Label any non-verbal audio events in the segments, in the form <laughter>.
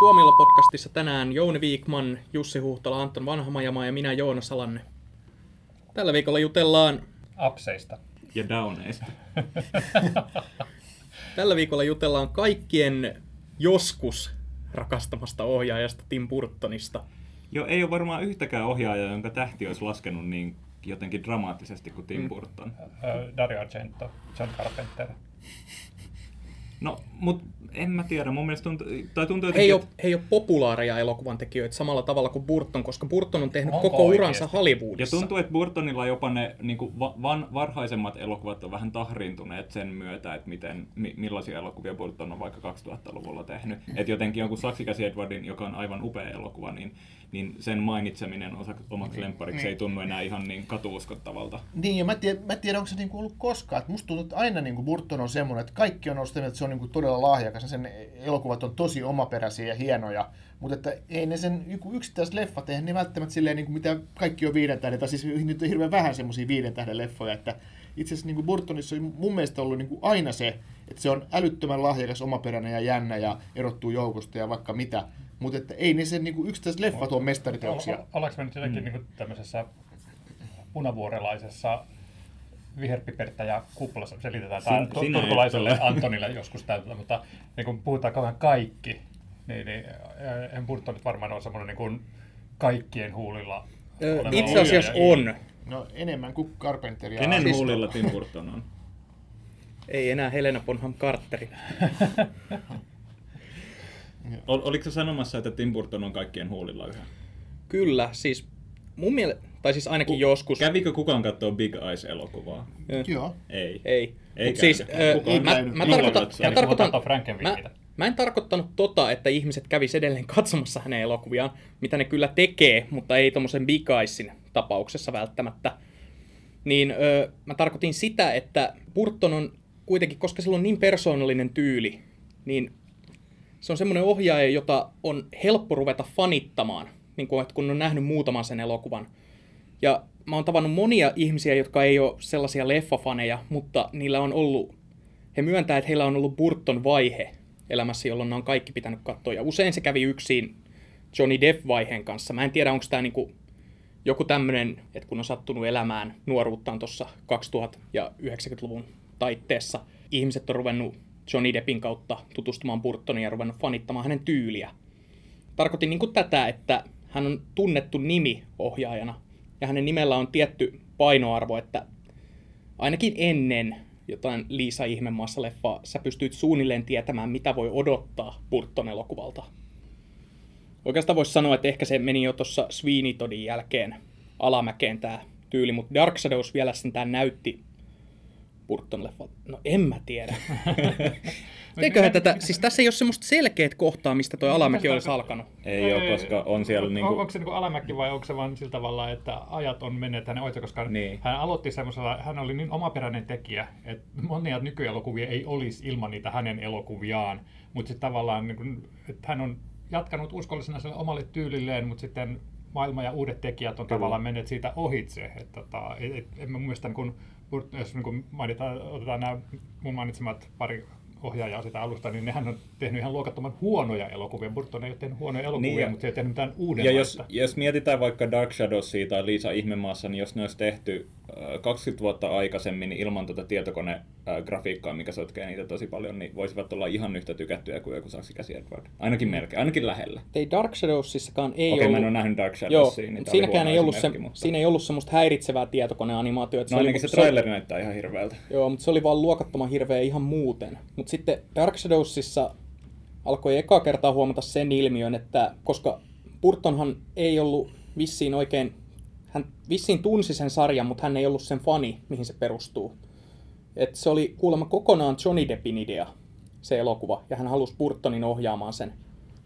Tuomilla-podcastissa tänään Jouni Viikman, Jussi Huhtala, Anton Vanhamajama ja minä Joona Salanne. Tällä viikolla jutellaan... Apseista. Ja downeista. <laughs> Tällä viikolla jutellaan kaikkien joskus rakastamasta ohjaajasta Tim Burtonista. Joo, ei ole varmaan yhtäkään ohjaajaa, jonka tähti olisi laskenut niin jotenkin dramaattisesti kuin Tim Burton. Ö, Dario Argento, John Carpenter. No, mutta en mä tiedä. Mun mielestä tuntuu, tai tuntuu He ei, jotenkin, ole, he ei ole populaareja elokuvan tekijöitä samalla tavalla kuin Burton, koska Burton on tehnyt Onko koko uransa oikeesti? ja Hollywoodissa. tuntuu, että Burtonilla jopa ne niin kuin va, van, varhaisemmat elokuvat on vähän tahriintuneet sen myötä, että miten, mi, millaisia elokuvia Burton on vaikka 2000-luvulla tehnyt. Että jotenkin jonkun Saksikäsi Edwardin, joka on aivan upea elokuva, niin, niin sen mainitseminen osa, omaksi lemppariksi ei tunnu enää ihan niin katuuskottavalta. Niin, ja mä tiedän, mä tiedän onko se niinku ollut koskaan. Musta tuntuu, että aina niinku Burton on semmoinen, että kaikki on ollut sitä että se on niinku todella lahjakas. Ja sen elokuvat on tosi omaperäisiä ja hienoja. Mutta että ei ne sen joku yksittäiset leffat, eihän ne välttämättä silleen, niinku, mitä kaikki on viiden tähden, tai siis nyt on hirveän vähän semmoisia viiden tähden leffoja, että itse asiassa niinku Burtonissa on mun mielestä ollut niinku aina se, että se on älyttömän lahjakas, omaperäinen ja jännä ja erottuu joukosta ja vaikka mitä. Mutta että ei ne sen niinku yksittäiset leffat ole mestariteoksia. Ol- Ollaanko me nyt jotenkin mm. niin tämmöisessä punavuorelaisessa viherpipertä ja kuplassa selitetään tämä Sin- turkulaiselle. Antonille joskus täytä, mutta niin kun puhutaan kauhean kaikki, niin, niin äh, en Burton nyt varmaan ole semmoinen niin kuin kaikkien huulilla Itse asiassa on. No enemmän kuin Carpenter ja Kenen huulilla Tim Burton on? <laughs> Ei enää Helena Bonham Carteri. <laughs> Ol, oliko se sanomassa, että Tim Burton on kaikkien huulilla yhä? Kyllä, siis mun mielestä, tai siis ainakin joskus. Kävikö kukaan katsoa Big Eyes-elokuvaa? Joo. Ei. Ei. Ei Mut siis, Kukaan mä, mä, tarkoitan, mä, Eli tarkoitan, mä, mä en tarkoittanut tota, että ihmiset kävis edelleen katsomassa hänen elokuviaan, mitä ne kyllä tekee, mutta ei tommosen Big Eyesin tapauksessa välttämättä. Niin ö, mä tarkoitin sitä, että Burton on kuitenkin, koska sillä on niin persoonallinen tyyli, niin se on semmoinen ohjaaja, jota on helppo ruveta fanittamaan, niin kuin, että kun on nähnyt muutaman sen elokuvan. Ja mä oon tavannut monia ihmisiä, jotka ei ole sellaisia leffafaneja, mutta niillä on ollut, he myöntää, että heillä on ollut Burton-vaihe elämässä, jolloin ne on kaikki pitänyt katsoa. Ja usein se kävi yksin Johnny Depp-vaiheen kanssa. Mä en tiedä, onko tämä niinku joku tämmöinen, että kun on sattunut elämään nuoruuttaan tuossa 2000- ja 90-luvun taitteessa, ihmiset on ruvennut Johnny Deppin kautta tutustumaan Burtoniin ja ruvennut fanittamaan hänen tyyliä. Tarkoitin niin tätä, että hän on tunnettu nimi ohjaajana, ja hänen nimellä on tietty painoarvo, että ainakin ennen jotain Liisa Ihmemaassa leffaa, sä pystyit suunnilleen tietämään, mitä voi odottaa Burton-elokuvalta. Oikeastaan voisi sanoa, että ehkä se meni jo tuossa Sweeney Toddin jälkeen alamäkeen tämä tyyli, mutta Dark Shadows vielä sentään näytti Burton leffa. No en mä tiedä. <laughs> Eiköhän tätä, siis tässä ei ole semmoista selkeät kohtaa, mistä toi alamäki olisi alkanut. Ei ole, koska on siellä on, niinku... Onko se niinku alamäki vai onko se vaan sillä tavalla, että ajat on menneet hänen ohi, koska Niin. hän aloitti semmoisella, hän oli niin omaperäinen tekijä, että monia nykyelokuvia ei olisi ilman niitä hänen elokuviaan, mutta sitten tavallaan niin kuin, että hän on jatkanut uskollisena sille omalle tyylilleen, mutta sitten maailma ja uudet tekijät on Kyllä. tavallaan menneet siitä ohitse. Että, tota, et, et, en mä muista, niin kun, jos niin mainitaan, otetaan nämä mun mainitsemat pari ohjaajaa sitä alusta, niin nehän on tehnyt ihan luokattoman huonoja elokuvia. Burton ei ole tehnyt huonoja elokuvia, Niin, ja- mutta se ei ole tehnyt mitään Ja uudenlaista. jos, jos mietitään vaikka Dark Shadowsia tai Liisa Ihmemaassa, niin jos ne olisi tehty äh, 20 vuotta aikaisemmin niin ilman tietokonegrafiikkaa, mikä sotkee niitä tosi paljon, niin voisivat olla ihan yhtä tykättyjä kuin joku Saksi Käsi Edward. Ainakin melkein, ainakin lähellä. Ei Dark Shadowsissakaan ei Okei, mä en ollut... ole nähnyt Dark Joo, Shadowsia, niin siinäkään ei ollut, se, mutta... siinä ei ollut semmoista häiritsevää tietokoneanimaatiota. että No ainakin se oli- traileri näyttää ihan hirveältä. Joo, mutta se oli vaan luokattoman hirveä ihan muuten. Mutta sitten Dark Shadowsissa alkoi eka kertaa huomata sen ilmiön, että koska Burtonhan ei ollut vissiin oikein, hän vissiin tunsi sen sarjan, mutta hän ei ollut sen fani, mihin se perustuu. Et se oli kuulemma kokonaan Johnny Deppin idea, se elokuva, ja hän halusi Burtonin ohjaamaan sen.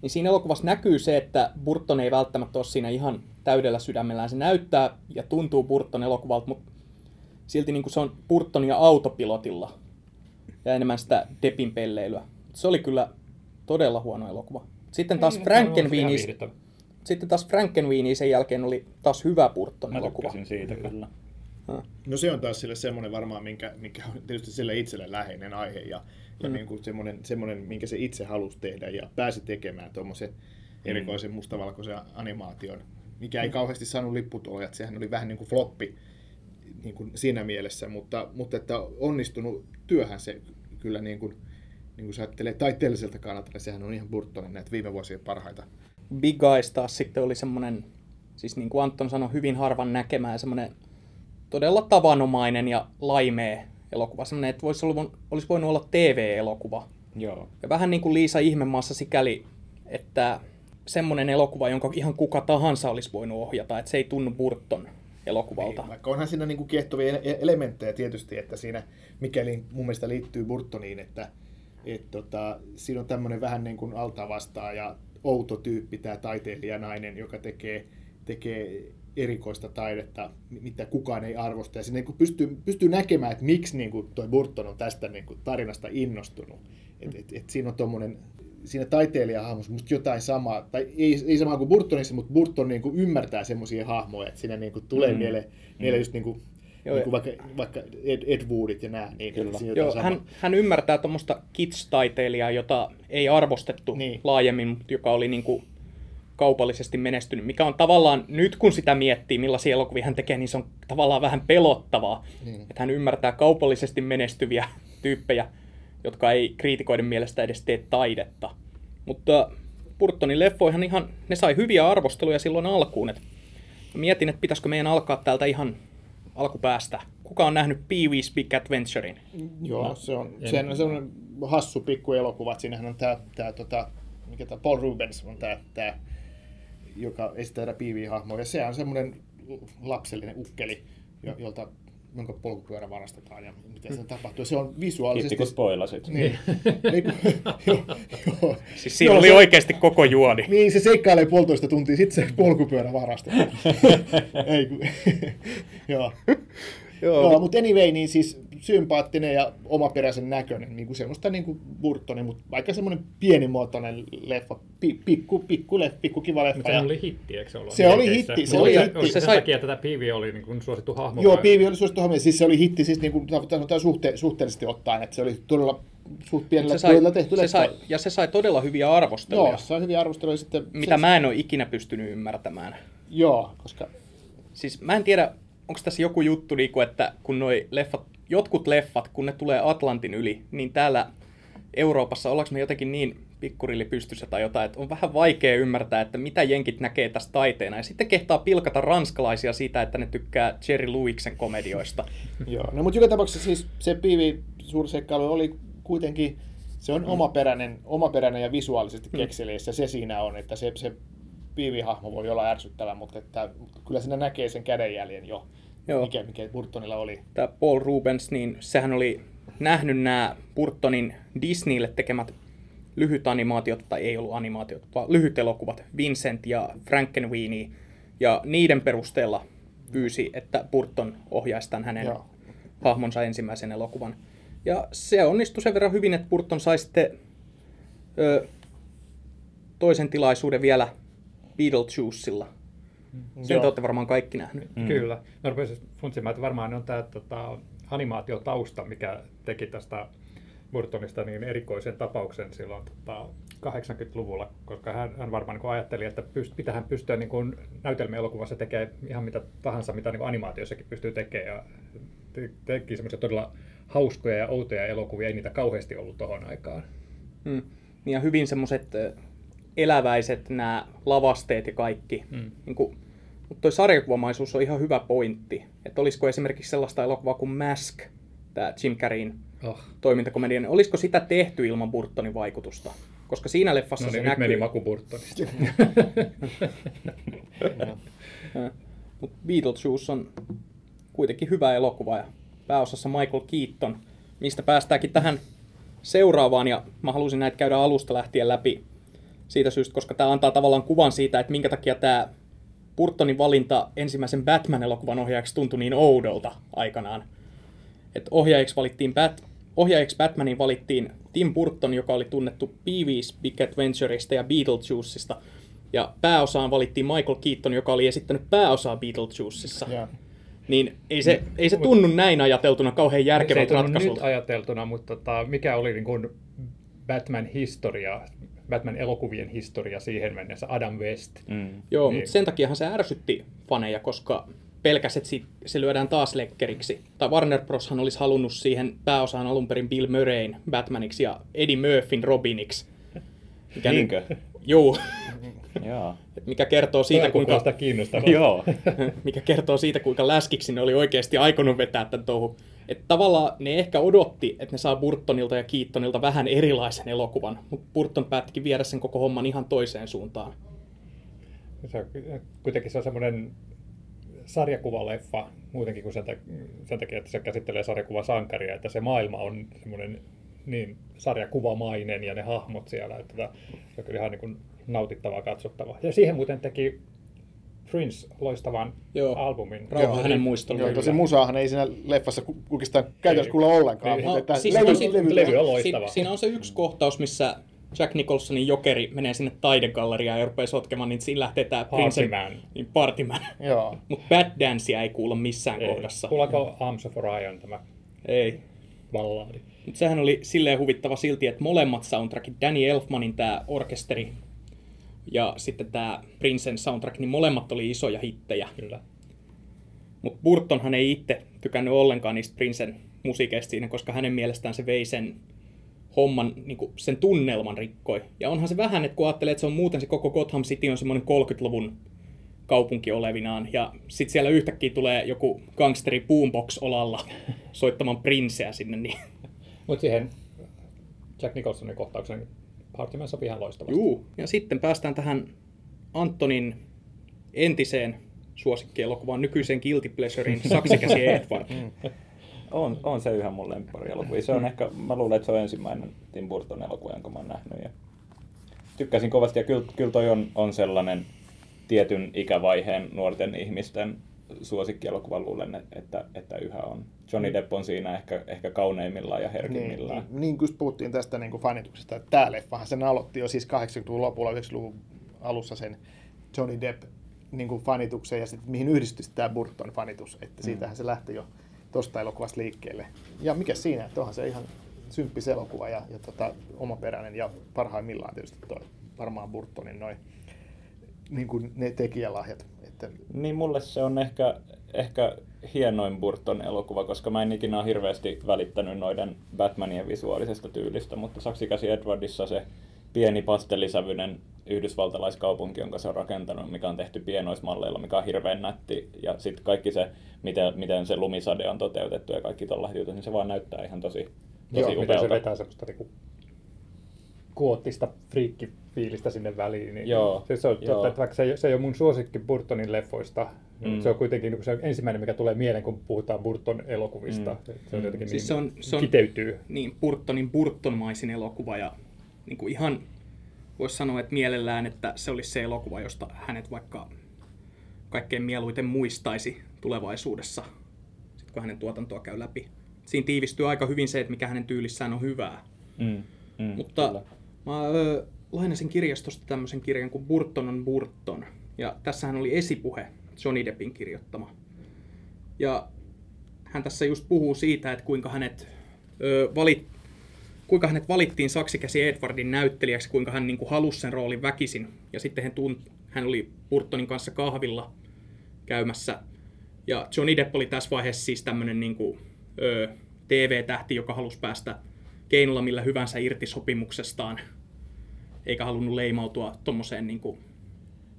Niin siinä elokuvassa näkyy se, että Burton ei välttämättä ole siinä ihan täydellä sydämellään. Se näyttää ja tuntuu Burton elokuvalta, mutta silti niin kuin se on Burtonia autopilotilla ja enemmän sitä Deppin pelleilyä. Se oli kyllä todella huono elokuva. Sitten taas viihdyttävä. sitten taas Frankenweenie sen jälkeen oli taas hyvä Burton Mä elokuva. siitä kyllä. No se on taas sille semmoinen varmaan, minkä, mikä on tietysti sille itselle läheinen aihe. Ja ja mm. niin kuin semmoinen, semmoinen, minkä se itse halusi tehdä ja pääsi tekemään tuommoisen erikoisen mm. mustavalkoisen animaation, mikä ei mm. kauheasti saanut lipputuloja, että sehän oli vähän niin kuin floppi niin kuin siinä mielessä, mutta, mutta että onnistunut työhän se kyllä niin kuin, niin kuin ajattelee taiteelliselta kannalta, niin sehän on ihan Burtonin näitä viime vuosien parhaita. Big Eyes taas sitten oli semmoinen, siis niin kuin Anton sanoi, hyvin harvan näkemään semmoinen todella tavanomainen ja laimee elokuva. Semmoinen, että voisi ollut, olisi voinut olla TV-elokuva. Joo. Ja vähän niin kuin Liisa Ihmemaassa sikäli, että semmoinen elokuva, jonka ihan kuka tahansa olisi voinut ohjata, että se ei tunnu Burton elokuvalta. Niin, vaikka onhan siinä niin kuin kiehtovia elementtejä tietysti, että siinä, mikäli mun mielestä liittyy Burtoniin, että et tota, siinä on tämmöinen vähän niin kuin alta vastaan ja outo tyyppi, tämä taiteilijanainen, joka tekee, tekee erikoista taidetta, mitä kukaan ei arvosta. Ja siinä niin pystyy, pystyy näkemään, että miksi niin kuin toi Burton on tästä niin kuin tarinasta innostunut. Et, et, et siinä on tuommoinen siinä taiteilijahahmossa musta jotain samaa, tai ei, ei samaa kuin Burtonissa, mutta Burton niin kuin ymmärtää semmoisia hahmoja, että siinä niin kuin tulee mm. mieleen, mieleen just niin kuin, Joo, niin kuin vaikka, vaikka Ed, Ed Woodit ja nämä. Niin Kyllä. Joo, hän, hän ymmärtää tuommoista kitsch-taiteilijaa, jota ei arvostettu niin. laajemmin, mutta joka oli niin kuin kaupallisesti menestynyt, mikä on tavallaan, nyt kun sitä miettii, millaisia elokuvia hän tekee, niin se on tavallaan vähän pelottavaa, niin. että hän ymmärtää kaupallisesti menestyviä tyyppejä, jotka ei kriitikoiden mielestä edes tee taidetta. Mutta Burtonin leffoihan ihan, ne sai hyviä arvosteluja silloin alkuun. Et mietin, että pitäisikö meidän alkaa täältä ihan alkupäästä. Kuka on nähnyt Pee-wee's Big Adventurein? Joo, no, se on, se on semmoinen hassu pikku elokuva. Siinähän on tämä, tämä tota, mikä tämä Paul Rubens on tämä, tämä joka esittää tätä Pee-wee-hahmoa. Ja se on semmoinen lapsellinen ukkeli, jolta jonka polkupyörä varastetaan ja miten se tapahtuu. Se on visuaalisesti... Kiitti, kun spoilasit. Niin. <laughs> Ei, joo, joo. Siis siinä oli se... oikeasti koko juoni. Niin, se seikkailee puolitoista tuntia, sitten se polkupyörä varastetaan. <laughs> Ei, <laughs> joo. Joo, joo mutta anyway, niin siis sympaattinen ja omaperäisen näköinen, niin kuin semmoista niin kuin Burtonin, mutta vaikka semmoinen pienimuotoinen leffa, pi, pikku, pikku, leffa, pikku kiva leffa. Mutta se oli hitti, eikö se ollut? Se oli hitti, se oli hitti. Se sai... takia tätä Piivi oli niin kuin suosittu hahmo. Joo, Piivi oli suosittu hahmo, siis se oli hitti, siis niin kuin sanotaan suhte, suhteellisesti ottaen, että se oli todella suht pienellä se sai, tehty se sai, Ja se sai todella hyviä arvosteluja. Joo, se sai hyviä arvosteluja sitten. Mitä se, mä en ole ikinä pystynyt ymmärtämään. Joo, koska... Siis mä en tiedä, onko tässä joku juttu, niin kuin, että kun noi leffat, jotkut leffat, kun ne tulee Atlantin yli, niin täällä Euroopassa ollaanko me jotenkin niin pikkurilli pystyssä tai jotain, että on vähän vaikea ymmärtää, että mitä jenkit näkee tästä taiteena. Ja sitten kehtaa pilkata ranskalaisia siitä, että ne tykkää Jerry Lewiksen komedioista. <laughs> Joo, no mutta joka tapauksessa siis se piivi suurseikkailu oli kuitenkin, se on mm. omaperäinen, omaperäinen ja visuaalisesti mm. kekseliässä, se siinä on, että se, se piivihahmo voi olla ärsyttävä, mutta että, kyllä siinä näkee sen kädenjäljen jo, Joo. Mikä, mikä Burtonilla oli. Tämä Paul Rubens, niin sehän oli nähnyt nämä Burtonin Disneylle tekemät lyhyt animaatiot, tai ei ollut animaatiot, vaan lyhyt elokuvat, Vincent ja Frankenweenie, ja niiden perusteella pyysi, että Burton ohjaisi tämän hänen Joo. hahmonsa ensimmäisen elokuvan. Ja se onnistui sen verran hyvin, että Burton sai sitten ö, toisen tilaisuuden vielä Beetlejuicella. Sen te olette varmaan kaikki nähnyt. Mm. Kyllä. Mä rupesin funtsimaan, että varmaan on tämä tota, animaatiotausta, mikä teki tästä Burtonista niin erikoisen tapauksen silloin tota, 80-luvulla, koska hän, hän varmaan niin ajatteli, että pyst, pitää hän pystyä niin kuin näytelmäelokuvassa tekemään ihan mitä tahansa, mitä niin animaatiossakin pystyy tekemään. Ja te, teki semmoisia todella hauskoja ja outoja elokuvia, ei niitä kauheasti ollut tuohon aikaan. Mm. Ja hyvin semmoiset eläväiset nämä lavasteet ja kaikki. Mm. Niin kuin, mutta toi sarjakuvamaisuus on ihan hyvä pointti. Että olisiko esimerkiksi sellaista elokuvaa kuin Mask, tämä Jim Carreyn oh. toimintakomedia, niin olisiko sitä tehty ilman Burtonin vaikutusta? Koska siinä leffassa no, niin, se näkyy. meni maku Burtonista. <laughs> Mutta Beetlejuice on kuitenkin hyvä elokuva ja pääosassa Michael Keaton, mistä päästäänkin tähän seuraavaan, ja mä halusin näitä käydä alusta lähtien läpi siitä syystä, koska tämä antaa tavallaan kuvan siitä, että minkä takia tämä Burtonin valinta ensimmäisen Batman-elokuvan ohjaajaksi tuntui niin oudolta aikanaan. Et ohjaajaksi, valittiin Bat- ohjaajaksi Batmanin valittiin Tim Burton, joka oli tunnettu Peewee's Big Adventureista ja Beetlejuicesta. Ja pääosaan valittiin Michael Keaton, joka oli esittänyt pääosaa Beetlejuicessa. Yeah. Niin ei se, ei se tunnu näin ajateltuna kauhean Se ei järkevältä tunnu nyt ratkaisulta. ajateltuna, mutta tota, mikä oli niin kuin Batman-historia, Batman-elokuvien historia siihen mennessä, Adam West. Mm. Joo, Niin. mutta sen takiahan se ärsytti faneja, koska pelkäs, että sit se lyödään taas lekkeriksi. Tai Warner Broshan olisi halunnut siihen pääosaan alun perin Bill Murrayn Batmaniksi ja Eddie Murphyn Robiniksi. Mikä nyt- Niinkö? Juu, Et mikä kertoo siitä, kuinka, sitä kiinnostavaa. Joo. <laughs> mikä kertoo siitä, kuinka läskiksi ne oli oikeasti aikonut vetää tämän touhu. Että tavallaan ne ehkä odotti, että ne saa Burtonilta ja Keatonilta vähän erilaisen elokuvan, mutta Burton päättikin viedä sen koko homman ihan toiseen suuntaan. Se on, kuitenkin se on semmoinen sarjakuvaleffa muutenkin kuin sen, sen takia, että se käsittelee sarjakuvasankaria, että se maailma on semmoinen niin sarjakuvamainen ja ne hahmot siellä, että tota, se on kyllä ihan niin kuin nautittavaa katsottavaa. Ja siihen muuten teki Prince loistavan Joo. albumin. Rauha hänen muistolleen. Joo, tosi musaahan ei siinä leffassa oikeastaan käytännössä kuule ollenkaan, Niin. mutta No, että siis levy, tosi- levy, levy on loistava. Si- siinä on se yksi kohtaus, missä Jack Nicholsonin jokeri menee sinne taidegalleriaan ja rupeaa sotkemaan, niin siinä lähtee tämä Prince'n... Man. Niin, Partyman. Joo. <laughs> Mutta Bad Dancea ei kuulla missään Ei. kohdassa. Kuullaanko Arms of Orion tämä Ei. ballaadi? Mutta sehän oli silleen huvittava silti, että molemmat soundtrackit, Danny Elfmanin tämä orkesteri ja sitten tämä Prince'n soundtrack, niin molemmat oli isoja hittejä. Kyllä. Mutta Burtonhan ei itse tykännyt ollenkaan niistä Prince'n musiikeista siinä, koska hänen mielestään se vei sen homman, niin kuin sen tunnelman rikkoi. Ja onhan se vähän, että kun ajattelee, että se on muuten se koko Gotham City on semmoinen 30-luvun kaupunki olevinaan, ja sitten siellä yhtäkkiä tulee joku gangsteri boombox-olalla soittamaan Princeä sinne, niin Mutta siihen Jack Nicholsonin kohtauksen Partyman sopii ihan loistavasti. Juu. Ja sitten päästään tähän Antonin entiseen suosikkielokuvaan, nykyiseen Guilty Pleasurein, <laughs> Saksikäsi Edward. On, on se yhä mun lempparielokuvia. Se on ehkä, mä luulen, että se on ensimmäinen Tim Burton elokuva, jonka mä oon nähnyt. Ja tykkäsin kovasti ja kyllä, kyllä toi on, on sellainen tietyn ikävaiheen nuorten ihmisten suosikkielokuva luulen, että, että, yhä on. Johnny Depp on siinä ehkä, ehkä kauneimmillaan ja Niin, herkimmillään. niin, niin kuin puhuttiin tästä niin kuin fanituksesta, että tämä leffahan sen aloitti jo siis 80-luvun lopulla, 90-luvun alussa sen Johnny Depp niin kuin fanituksen ja sitten mihin yhdistyi tämä Burton fanitus, että siitähän se lähti jo tuosta elokuvasta liikkeelle. Ja mikä siinä, että onhan se ihan symppis elokuva ja, ja tota, omaperäinen ja parhaimmillaan tietysti toi varmaan Burtonin noin niin kuin ne tekijälahjat. Että, Niin mulle se on ehkä, ehkä hienoin Burton elokuva, koska mä en ikinä ole hirveästi välittänyt noiden Batmanien visuaalisesta tyylistä, mutta Saksikäsi Edwardissa se pieni pastellisävyinen yhdysvaltalaiskaupunki, jonka se on rakentanut, mikä on tehty pienoismalleilla, mikä on hirveän nätti, ja sitten kaikki se, miten, miten se lumisade on toteutettu ja kaikki tuolla jutut, niin se vaan näyttää ihan tosi, tosi Joo, miten se upealta. vetää semmoista niinku kuottista friikkifiilistä sinne väliin. Niin Joo, se, se on joo. totta, että vaikka se ei, se ei ole mun suosikki Burtonin leffoista, Mm. mm. se on kuitenkin niin se ensimmäinen, mikä tulee mieleen, kun puhutaan Burton elokuvista. Mm. Mm. Se on jotenkin Siis niin, se on- se on- kiteytyy. Niin, Burtonin Burtonmaisin elokuva ja niin kuin ihan voisi sanoa, että mielellään, että se olisi se elokuva, josta hänet vaikka kaikkein mieluiten muistaisi tulevaisuudessa, sit kun hänen tuotantoa käy läpi. Siinä tiivistyy aika hyvin se, että mikä hänen tyylissään on hyvää. Mm, mm, Mutta kyllä. Mä ö, lainasin kirjastosta tämmöisen kirjan kuin Burton on Burton. Ja tässähän oli esipuhe Johnny Deppin kirjoittama. Ja hän tässä just puhuu siitä, että kuinka hänet, ö, valit, kuinka hänet valittiin saksikäsi Edwardin näyttelijäksi, kuinka hän niin kuin, halusi sen roolin väkisin. Ja sitten hän, tunt, hän oli Burtonin kanssa kahvilla käymässä. Ja Johnny Depp oli tässä vaiheessa siis tämmöinen niin kuin, ö, TV-tähti, joka halusi päästä keinolla millä hyvänsä irti sopimuksestaan, eikä halunnut leimautua tommoseen, niin kuin,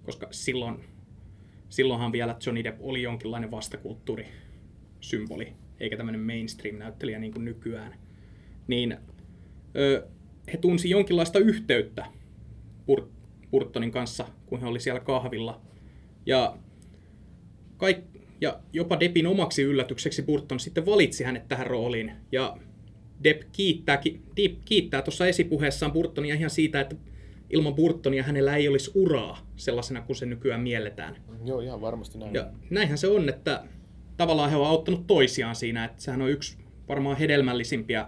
koska silloin, silloinhan vielä Johnny Depp oli jonkinlainen vastakulttuurisymboli, eikä tämmöinen mainstream-näyttelijä niin kuin nykyään. Niin ö, he tunsi jonkinlaista yhteyttä Bur- Burtonin kanssa, kun he oli siellä kahvilla. Ja, kaik, ja jopa Deppin omaksi yllätykseksi Burton sitten valitsi hänet tähän rooliin. Ja Depp kiittää, ki- Depp kiittää tuossa esipuheessaan Burtonia ihan siitä, että ilman Burtonia hänellä ei olisi uraa sellaisena kuin se nykyään mielletään. joo, ihan varmasti näin. Ja näinhän se on, että tavallaan he ovat auttanut toisiaan siinä, että sehän on yksi varmaan hedelmällisimpiä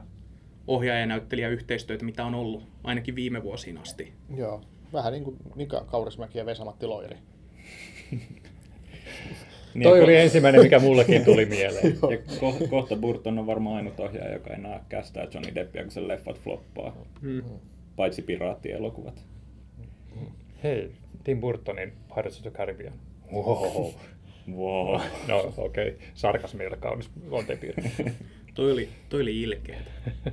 ohjaajanäyttelijäyhteistyötä, mitä on ollut, ainakin viime vuosiin asti. Joo, vähän niin kuin Mika Kaurismäki ja Vesa-Matti Loiri. Niin, Toi oli ko- ensimmäinen, mikä mullekin tuli mieleen. <laughs> Ja ko- kohta Burton on varmaan ainut ohjaaja, joka enää kästää Johnny Deppia, kun sen leffat floppaa. Mm. Paitsi piraattielokuvat. Hei, Tim Burtonin Pirates of the Caribbean. Wow. <laughs> Wow. No okei, okay. sarkasmi ei ole kaunis luonteenpiirre. <laughs> Toi oli, toi oli ilkeä. <laughs>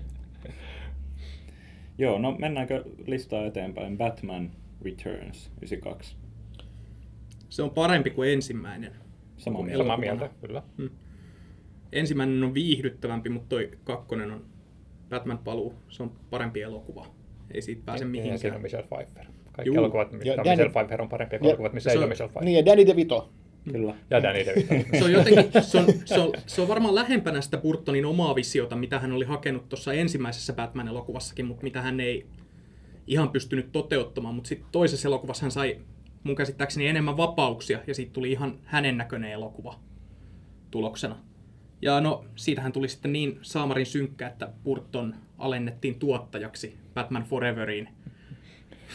Joo, no mennäänkö listaa eteenpäin? Batman Returns 92. Se on parempi kuin ensimmäinen. Samaa mieltä. Samaa mieltä, kyllä. Ensimmäinen on viihdyttävämpi, mutta toi kakkonen on Batman paluu. Se on parempi elokuva. Ei siitä pääse Ja siinä mihinkään. on Michelle Pfeiffer. Kaikki Juu. elokuvat, missä Ja Danny- Michelle Pfeiffer on parempia kuin Ja- elokuvat, missä ei ole Michelle Pfeiffer. Niin, ja Danny DeVito. Kyllä. Ja Danny DeVito. <laughs> Se on jotenkin, <laughs> se on, se, on, se on varmaan lähempänä sitä Burtonin omaa visiota, mitä hän oli hakenut tuossa ensimmäisessä Batman-elokuvassakin, mutta mitä hän ei ihan pystynyt toteuttamaan. Mutta sitten toisessa elokuvassa hän sai mun käsittääkseni enemmän vapauksia, ja siitä tuli ihan hänen näköinen elokuva tuloksena. Ja no, siitähän tuli sitten niin saamarin synkkä, että Burton alennettiin tuottajaksi Batman Foreveriin.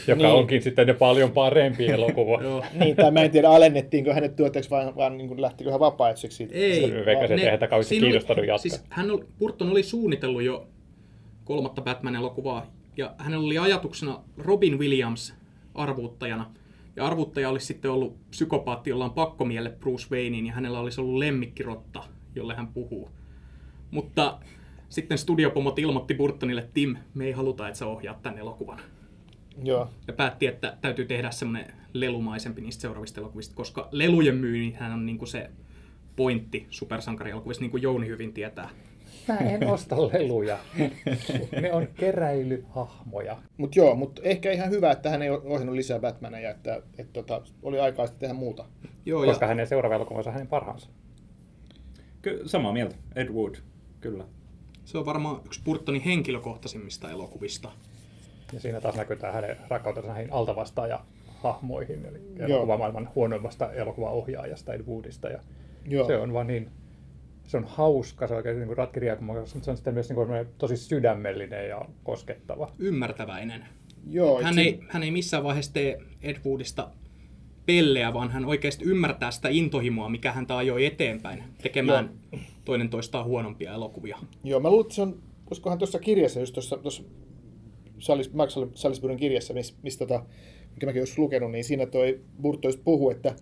joka Niin. onkin sitten jo paljon parempi elokuva. <laughs> Niin, tai mä en tiedä, alennettiinko hänet tuottajaksi, vaan, vaan niin kuin lähtikö hän vapaaehtoiseksi siitä. Ei. Se veikkasin, että eihän kauheasti kiinnostanut jatkaa. Siis hän oli, Burton oli suunnitellut jo kolmatta Batman-elokuvaa, ja hänellä oli ajatuksena Robin Williams arvuuttajana. Ja arvuuttaja olisi sitten ollut psykopaatti, jolla on pakkomielle Bruce Waynein, ja hänellä olisi ollut lemmikkirotta, jolle hän puhuu. Mutta sitten studiopomot ilmoitti Burtonille, Tim, me ei haluta, että sä ohjaat tämän elokuvan. Joo. Ja päätti, että täytyy tehdä semmoinen lelumaisempi niistä seuraavista elokuvista, koska lelujen myynnihän on niinku se pointti supersankarielokuvissa, niin kuin Jouni hyvin tietää. Mä en <laughs> osta leluja. Ne on keräilyhahmoja. Mutta joo, mutta ehkä ihan hyvä, että hän ei ohjannut lisää Batmaneja, että, että tota, oli aikaa sitten tehdä muuta. Joo, Koska ja hänen seuraava elokuvansa hänen parhaansa. Ky- samaa mieltä. Ed Wood. Kyllä. se on varmaan yksi Burtonin henkilökohtaisimmista elokuvista. Ja siinä taas näkyy tämä hänen rakkautensa näihin altavastaaja hahmoihin, eli Joo. elokuvamaailman huonoimmasta elokuvaohjaajasta Ed Woodista. Ja Joo. se on vaan niin, se on hauska, se on oikein niin ratkiriakumakas, mutta se on sitten myös niin kuin tosi sydämellinen ja koskettava. Ymmärtäväinen. Joo, Hän ei, hän ei missään vaiheessa tee Ed Woodista pelleä, vaan hän oikeasti ymmärtää sitä intohimoa, mikä häntä ajoi eteenpäin tekemään toinen toistaan huonompia elokuvia. Joo, mä luulen, että se on, olisikohan tuossa kirjassa, just tuossa, tuossa Salis, Max Salisburyn kirjassa, missä mis, tota, mikä mäkin joskus lukenut, niin siinä toi Burtois puhuu, että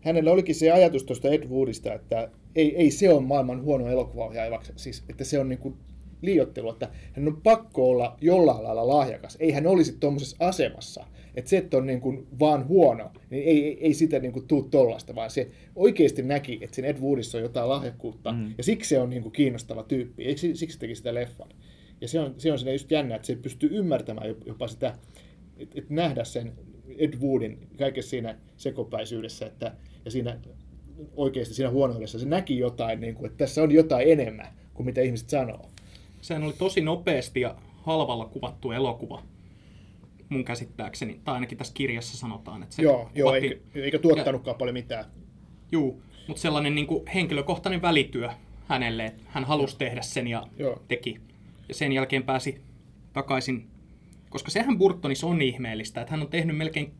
hänellä olikin se ajatus tuosta Ed Woodista, että ei, ei se ole maailman huono elokuvaohjaaja, siis että se on niin kuin liiottelu, että hän on pakko olla jollain lailla lahjakas. Ei hän olisi tuommoisessa asemassa. Että se, että on niin kuin vaan huono, niin ei, ei, ei sitä niin kuin tuu tollasta, vaan se oikeasti näki, että siinä Ed Woodissa on jotain lahjakkuutta, mm. ja siksi se on niin kuin kiinnostava tyyppi. Eikö si- siksi se teki sitä leffan? Ja se on, se on siinä just jännä, että se pystyy ymmärtämään jopa sitä, että, että nähdä sen Ed Woodin kaikessa siinä sekopäisyydessä, että, ja siinä oikeasti siinä huonoudessa se näki jotain, niin kuin, että tässä on jotain enemmän kuin mitä ihmiset sanoo. Sehän oli tosi nopeasti ja halvalla kuvattu elokuva, mun käsittääkseni. Tai ainakin tässä kirjassa sanotaan, että se Joo, joo eikä, eikä tuottanutkaan paljon mitään. Juu, mutta sellainen niin kuin henkilökohtainen välityö hänelle, että hän halusi tehdä sen ja Joo. teki. Ja sen jälkeen pääsi takaisin, koska sehän Burtonissa on ihmeellistä, että hän on tehnyt melkein,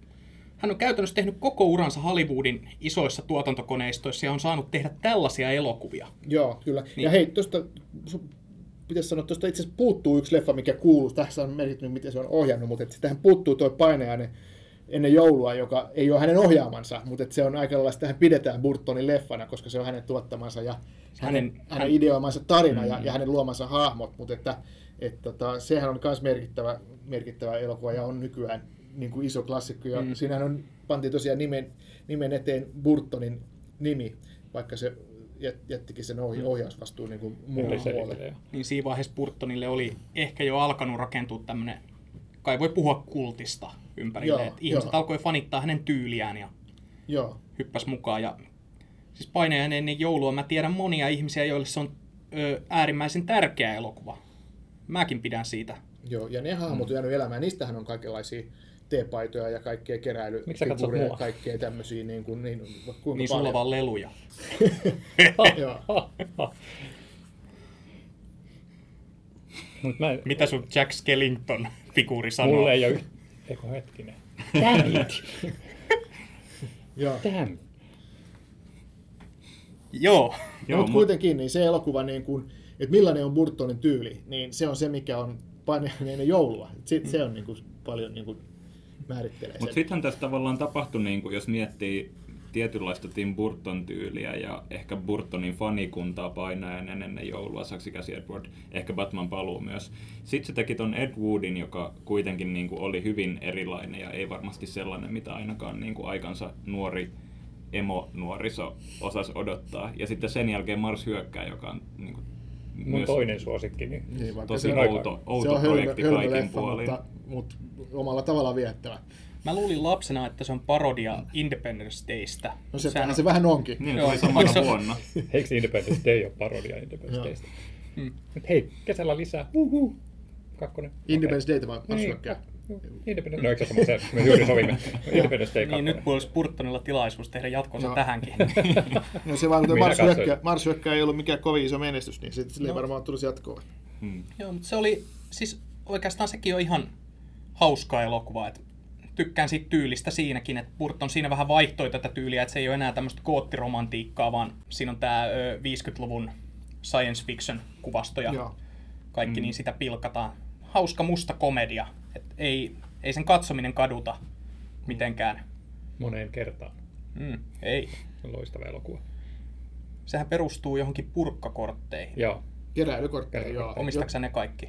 hän on käytännössä tehnyt koko uransa Hollywoodin isoissa tuotantokoneistoissa ja on saanut tehdä tällaisia elokuvia. Joo, kyllä. Niin. Ja hei, tuosta pitäisi sanoa, tuosta itse asiassa puuttuu yksi leffa, mikä kuuluu. Tässä on merkitty, miten se on ohjannut, mutta sitähän puuttuu tuo painajainen ennen joulua, joka ei ole hänen ohjaamansa, mutta että se on aika lailla, hän pidetään Burtonin leffana, koska se on hänen tuottamansa ja hänen, Hänen- hänen hän- ideoimansa tarina ja, ja hänen luomansa hahmot, mutta että, että tota, sehän on myös merkittävä, merkittävä elokuva ja on nykyään niin kuin iso klassikko. Ja mm. Siinähän on, pantiin tosiaan nimen, nimen eteen Burtonin nimi, vaikka se jättikin sen ohi, ohjausvastuun niin kuin se- puolelle. Niin siinä vaiheessa Burtonille oli ehkä jo alkanut rakentua tämmöinen, kai voi puhua kultista ympärille, Joo, että ihmiset joo. alkoi fanittaa hänen tyyliään ja Joo, hyppäs mukaan. Ja, siis painajainen ennen joulua mä tiedän monia ihmisiä, joille se on ö, äärimmäisen tärkeä elokuva. Mäkin pidän siitä. joo, ja ne hahmot on jäänyt elämään. Niistähän on kaikenlaisia teepaitoja ja kaikkea keräily, Miksi sä katsot figuureja ja kaikkea tämmöisiä, niin, kuin, niin <laughs> kuinka Niin sulla vaan leluja. <laughs> Joo. Mut mä, Mitä sun Jack Skellington figuuri sanoo? mulla ei ole yht... Eikö hetkinen? Damn it! <laughs> Joo. Damn. Joo. No, mutta kuitenkin niin se elokuva, niin kuin, että millainen on Burtonin tyyli, niin se on se, mikä on paineinen joulua. Se, se on niin kuin, paljon niin kuin, määrittelee Mutta sittenhän tässä tavallaan tapahtui, niin kuin, jos miettii tietynlaista Tim Burton-tyyliä ja ehkä Burtonin fanikuntaa painajan ennen joulua, Saksi käsi Edward, ehkä Batman paluu myös. Sitten se teki ton Ed Woodin, joka kuitenkin niin kuin, oli hyvin erilainen ja ei varmasti sellainen, mitä ainakaan niin kuin, aikansa nuori emo-nuoriso osasi odottaa. Ja sitten sen jälkeen Mars hyökkää, joka on niin kuin, Mun toinen suosikki. Niin. Niin, tosi se on, outo, outo se on hölmö, projekti hölmö kaikin leffa, puolin. mutta, mutta omalla tavalla viettävä. Mä luulin lapsena, että se on parodia Independence Daystä. No se, Sehän se vähän onkin. Niin, Joo. tuli samana Se- <laughs> vuonna. Eikö Independence Day ole parodia Independence Joo. Daysta? Mm. Mut hei, kesällä lisää. Uhu. Kakkonen. Independence Day vai Mars Niin, hyökkää? Independence, no eikö se se, me juuri sovimme. Independence Day Niin, nyt olisi Burtonilla tilaisuus tehdä jatkonsa Joo. tähänkin. <laughs> No se vaan, että Minä Mars ei ollut mikään kovin iso menestys, niin sitten sille No. varmaan tulisi jatkoa. Hmm. Joo, mutta se oli, siis oikeastaan sekin on ihan hauska elokuva, että tykkään siitä tyylistä siinäkin, että Burton siinä vähän vaihtoi tätä tyyliä, että se ei ole enää tämmöistä koottiromantiikkaa, vaan siinä on tämä 50-luvun science fiction kuvasto ja Joo. kaikki, niin sitä pilkataan. Hauska musta komedia, että ei, ei sen katsominen kaduta mitenkään. Moneen kertaan. Mm, ei. Loistava elokuva. Sehän perustuu johonkin purkkakortteihin. Joo. Keräilykortteja, joo. Omistatko ne kaikki?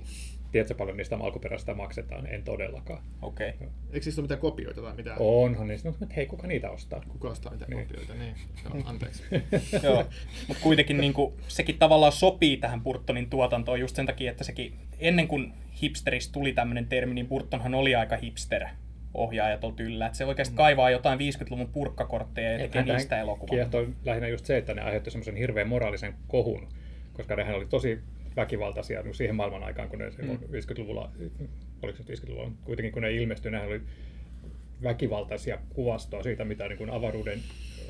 Tiedätkö paljon niistä alkuperäistä maksetaan? En todellakaan. Okei. Okay. Eikö siis ole mitään kopioita tai mitään? Onhan niistä, mutta hei, kuka niitä ostaa? Kuka ostaa mitään Niin. kopioita? Niin. Joo, <laughs> anteeksi. <laughs> Joo, mutta kuitenkin niin kuin, sekin tavallaan sopii tähän Burtonin tuotantoon just sen takia, että sekin ennen kuin hipsteristä tuli tämmöinen termi, niin Burtonhan oli aika hipster ohjaaja tuolla tyllä. Että se oikeasti kaivaa jotain 50-luvun purkkakortteja ja tekee niistä elokuvan. Kiehtoi lähinnä just se, että ne aiheutti semmoisen hirveän moraalisen kohun, koska nehän oli tosi väkivaltaisia niin siihen maailman aikaan, kun ne silloin 50-luvulla, oliko se nyt 50-luvulla, kuitenkin kun ne ilmestyi, nehän oli väkivaltaisia kuvastoa siitä, mitä niin kuin avaruuden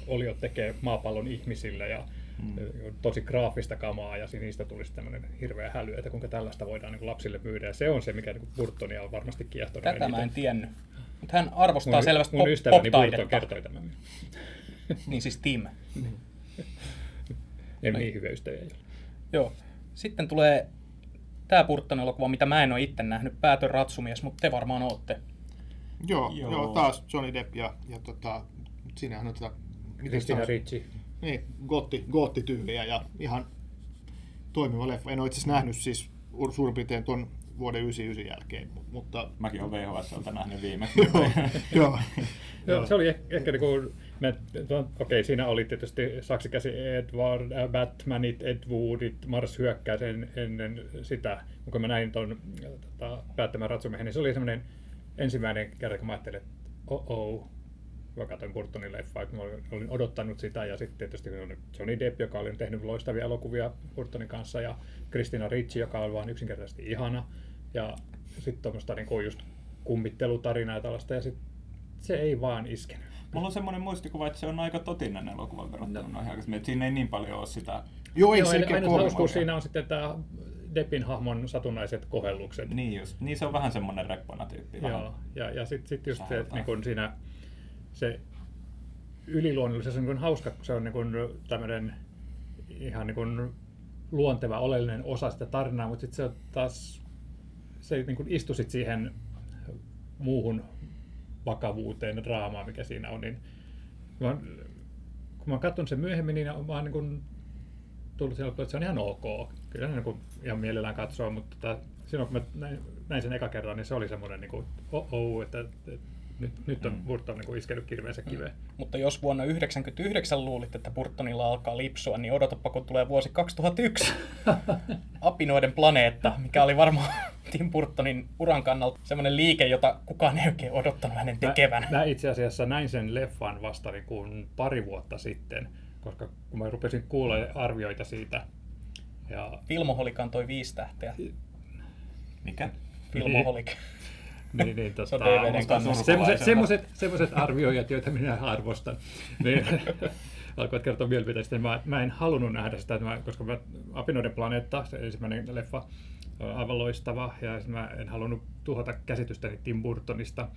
oliot tekee maapallon ihmisille ja mm. tosi graafista kamaa ja niistä tulisi tämmöinen hirveä häly, että kuinka tällaista voidaan niin kuin lapsille myydä ja se on se, mikä niin kuin Burtonia on varmasti kiehtonut. Tätä mä eniten. en tiennyt. Mutta hän arvostaa mun, selvästi mun pop, ystäväni Burton kertoi tämän. Niin siis Tim. En niin hyviä ystäviä. Joo. Sitten tulee tämä Burton elokuva, mitä mä en ole itse nähnyt, Päätön ratsumies, mutta te varmaan ootte. Joo, Joo. joo. taas Johnny Depp ja, ja tota, siinähän on tätä, sitä- Ricci. niin, gootti, goottityyliä ja ihan toimiva leffa. En ole itse asiassa nähnyt siis ur- suurin piirtein tuon vuoden 99 jälkeen, mu- mutta Mäkin olen VHSltä nähnyt viimeksi. <laughs> joo, joo. <laughs> Joo, se oli ehkä, ehkä niin kuin, okei, siinä oli tietysti saksikäsi Edward, äh, Batmanit, Ed Woodit, Mars hyökkää sen ennen sitä. Mutta kun mä näin tuon tota, päättämään ratsumiehen, niin se oli semmoinen ensimmäinen kerta, kun mä ajattelin, että oh mä katsoin Burtonin leffaa, että mä olin, odottanut sitä, ja sitten tietysti Johnny Depp, joka oli tehnyt loistavia elokuvia Burtonin kanssa, ja Christina Ricci, joka on vaan yksinkertaisesti ihana, ja sitten tuommoista niin just kummittelutarinaa ja tällaista, ja sitten se ei vaan iskenyt. Mulla on semmoinen muistikuva, että se on aika totinen elokuva verrattuna noihin aikaisemmin. Että siinä ei niin paljon ole sitä... Joo, ei Joo, se ainut ikään hauskuus siinä on sitten tämä Deppin hahmon satunnaiset kohellukset. Niin just. Niin se on vähän semmoinen reppana tyyppi. Vähän. Joo, ja, ja sitten sit just se, että niin kun siinä se yliluonnollisuus on niin hauska, kun se on niin tämmöinen ihan niin kun luonteva, oleellinen osa sitä tarinaa, mutta sitten se on taas, se niin kun istu sit siihen muuhun vakavuuteen ja draamaan, mikä siinä on, niin mä, kun mä katson sen myöhemmin, niin mä oon niin tullut sen että se on ihan ok. Kyllä niin kuin ihan mielellään katsoo, mutta tota, silloin kun mä näin, näin sen eka kerran, niin se oli semmoinen niin kuin, oh, oh että, että nyt, nyt on Mm. Burton niin kuin iskenyt kirveensä kiveen. Mutta jos vuonna 1999 luulit, että Burtonilla alkaa lipsua, niin odotapa, kun tulee vuosi 2001. <laughs> Apinoiden planeetta, mikä oli varmaan Tim Burtonin uran kannalta semmoinen liike, jota kukaan ei oikein odottanut hänen tekevän. Mä, mä itse asiassa näin sen leffan vasta niin kuin pari vuotta sitten, koska kun mä rupesin kuulla arvioita siitä, ja Filmoholik antoi viisi tähteä. Mikä? Filmoholik. niin, niin, Se on DVDn musta kannessa. surkulaisena. semmoiset, semmoiset arvioijat, joita minä arvostan, niin <laughs> alkoivat kertoa mielipiteitä. Sitten mä, mä en halunnut nähdä sitä, että mä, koska mä, Apinoiden planeetta, se ensimmäinen leffa, on aivan loistava, ja mä en halunnut tuhota käsitystäni Tim Burtonista.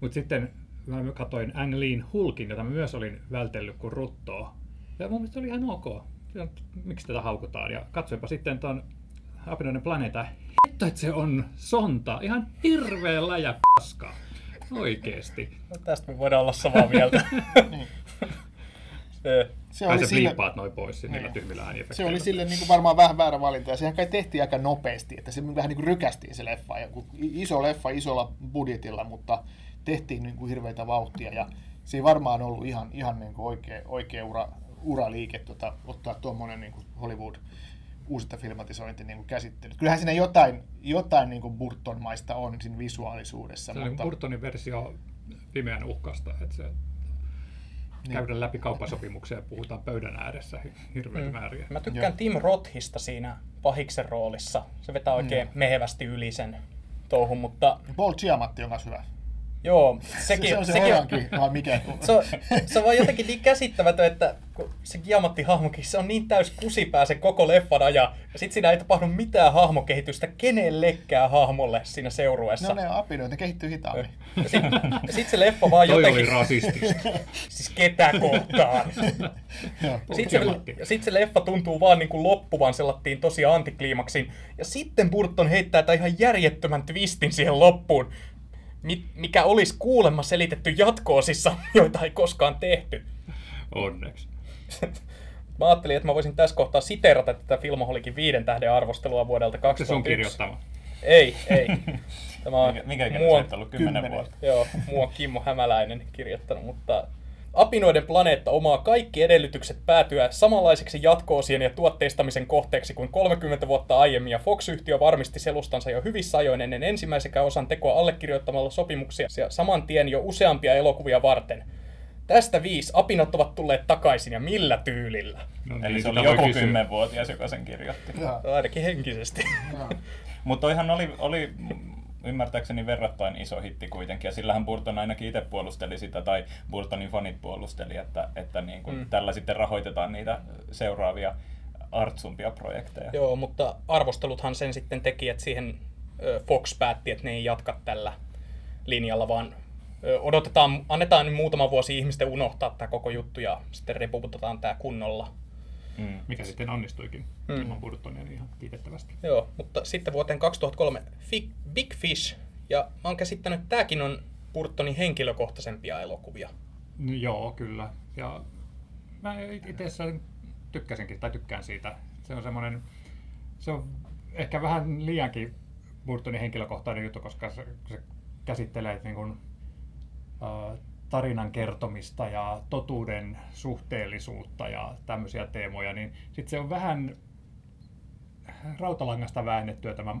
Mutta sitten mä katsoin Ang Leein Hulkin, jota mä myös olin vältellyt kuin ruttoa. Ja mun mielestä se oli ihan ok. Miksi tätä haukutaan? Ja katsoinpa sitten tuon Apinoiden planeetta. Hitto, että se on sonta. Ihan hirveä läjä paskaa. Oikeesti. No, tästä me voidaan olla samaa mieltä. <laughs> se, Se oli, sä sille, noin pois niillä Niin. tyhmillä se oli sille niin kuin varmaan vähän väärä valinta, ja sehän kai tehtiin aika nopeasti, että se vähän niin kuin rykästiin se leffa. Ja iso leffa isolla budjetilla, mutta tehtiin niin kuin hirveitä vauhtia, ja se ei varmaan ollut ihan, ihan niin kuin oikea, oikea ura, uraliike tota, ottaa tuommoinen niin kuin Hollywood uusista filmatisointi niin kuin käsittely. Kyllähän siinä jotain, jotain niin kuin Burton-maista on siinä visuaalisuudessa, Se mutta Burtonin versio pimeän uhkasta, että se Niin. käydään läpi kauppasopimuksia ja puhutaan pöydän ääressä hi- hirveitä Mm. määriä. Mä tykkään Joo. Tim Rothista siinä pahiksen roolissa. Se vetää oikein mehevästi yli sen touhun, mutta Paul Giamatti on myös hyvä. Joo, Se, sekin, se on se sekin oranki, vai mikä? <laughs> se, on, se on vaan jotenkin niin käsittämätön, että kun se Giamatti-hahmokin, se on niin täys kusipää se koko leffan ajan, ja sit siinä ei tapahdu mitään hahmokehitystä kenellekään hahmolle siinä seurueessa. No ne on apinoita, ne kehittyy hitaammin. Ja sit, ja sit se leffa vaan Toi jotenkin... oli rasistista. <laughs> Siis ketä kohtaan? <laughs> Joo. Sitten Giamatti. se, ja sit se leffa tuntuu vaan niin kuin loppuvan sellattiin tosi antikliimaksiin. Ja sitten Burton heittää tämän ihan järjettömän twistin siihen loppuun, mikä olisi kuulemma selitetty jatkoosissa, <laughs> joita ei koskaan tehty. Onneksi. <laughs> Mä ajattelin, että mä voisin tässä kohtaa siterata tätä Filmoholikin viiden tähden arvostelua vuodelta Se sun 2001. kirjoittama. Ei, ei. <laughs> Tämä on Mikä, mikä mua, kerta ollut kymmenen kymmenen. vuotta? joo, mua on Kimmo Hämäläinen kirjoittanut, mutta Apinoiden planeetta omaa kaikki edellytykset päätyä samanlaiseksi jatkoosien ja tuotteistamisen kohteeksi kuin 30 vuotta aiemmin, ja Fox-yhtiö varmisti selustansa jo hyvissä ajoin ennen ensimmäisenkään osan tekoa allekirjoittamalla sopimuksia ja saman tien jo useampia elokuvia varten. Tästä viisi apinat ovat tulleet takaisin ja millä tyylillä? No, Eli niin, se sitä oli joku kysyä. kymmenvuotias, joka sen kirjoitti. Joo. Ainakin henkisesti. Mutta toihan oli, oli ymmärtääkseni verrattain iso hitti kuitenkin, ja sillähän Burton ainakin itse puolusteli sitä, tai Burtonin fanit puolusteli, että, että niin kuin Mm. tällä sitten rahoitetaan niitä seuraavia artsumpia projekteja. Joo, mutta arvosteluthan sen sitten teki, että siihen Fox päätti, että ne ei jatka tällä linjalla, vaan odotetaan, annetaan muutama vuosi ihmisten unohtaa tämä koko juttu ja sitten reputetaan tämä kunnolla. Mm. Mikä sitten onnistuikin Mm. ilman Burtonia niin ihan kiitettävästi. Joo, mutta sitten vuoteen 2003 Fi- Big Fish, ja mä oon käsittänyt, että tämäkin on Burtonin henkilökohtaisempia elokuvia. No, joo, kyllä. Ja mä itse asiassa tykkäsinkin, tai tykkään siitä. Se on semmoinen, se on ehkä vähän liiankin Burtonin henkilökohtainen juttu, koska se, se käsittelee niin kuin, äh, tarinan kertomista ja totuuden suhteellisuutta ja tämmöisiä teemoja, niin sitten se on vähän rautalangasta väännettyä tämä,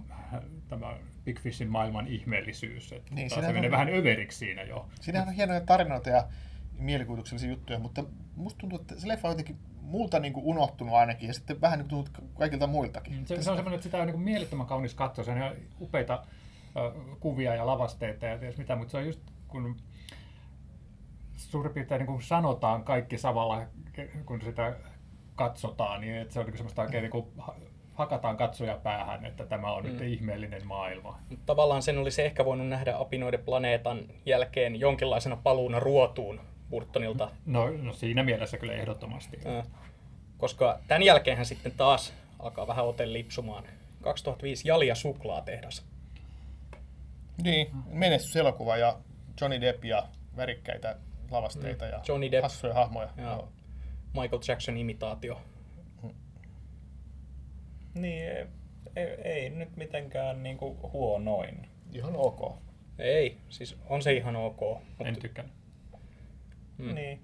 tämä Big Fishin maailman ihmeellisyys. Että Niin, se menee on- vähän överiksi siinä jo. Siinähän on hienoja tarinoita ja mielikuvituksellisia juttuja, mutta musta tuntuu, että se leffa on jotenkin multa niin kuin unohtunut ainakin, ja sitten vähän niin kuin tuntuu kaikilta muiltakin. Mm, Se, se on semmoinen, että sitä on niin mielettömän kaunis katsoa. Se on ihan upeita ö, kuvia ja lavasteita ja ties mitä, mutta se on just kun suurin piirtein niin kuin sanotaan kaikki samalla, kun sitä katsotaan, niin että se on niin semmoista oikein niin kuin ha- hakataan katsoja päähän, että tämä on mm. nyt ihmeellinen maailma. Tavallaan sen olisi ehkä voinut nähdä Apinoiden planeetan jälkeen jonkinlaisena paluuna ruotuun Burtonilta. No, no siinä mielessä kyllä ehdottomasti. Ö, Koska tämän jälkeenhän sitten taas alkaa vähän ote lipsumaan. 2005 Jali ja suklaatehdas. Niin, menestyselokuva ja Johnny Depp ja värikkäitä lavasteita Mm. ja Johnny Depp. hassuja hahmoja. Joo. Joo. Michael Jackson imitaatio. Niin, ei, ei, ei nyt mitenkään niinku huonoin. Ihan ok. Ei, siis on se ihan ok. En Mutta, tykkää. mm. Niin.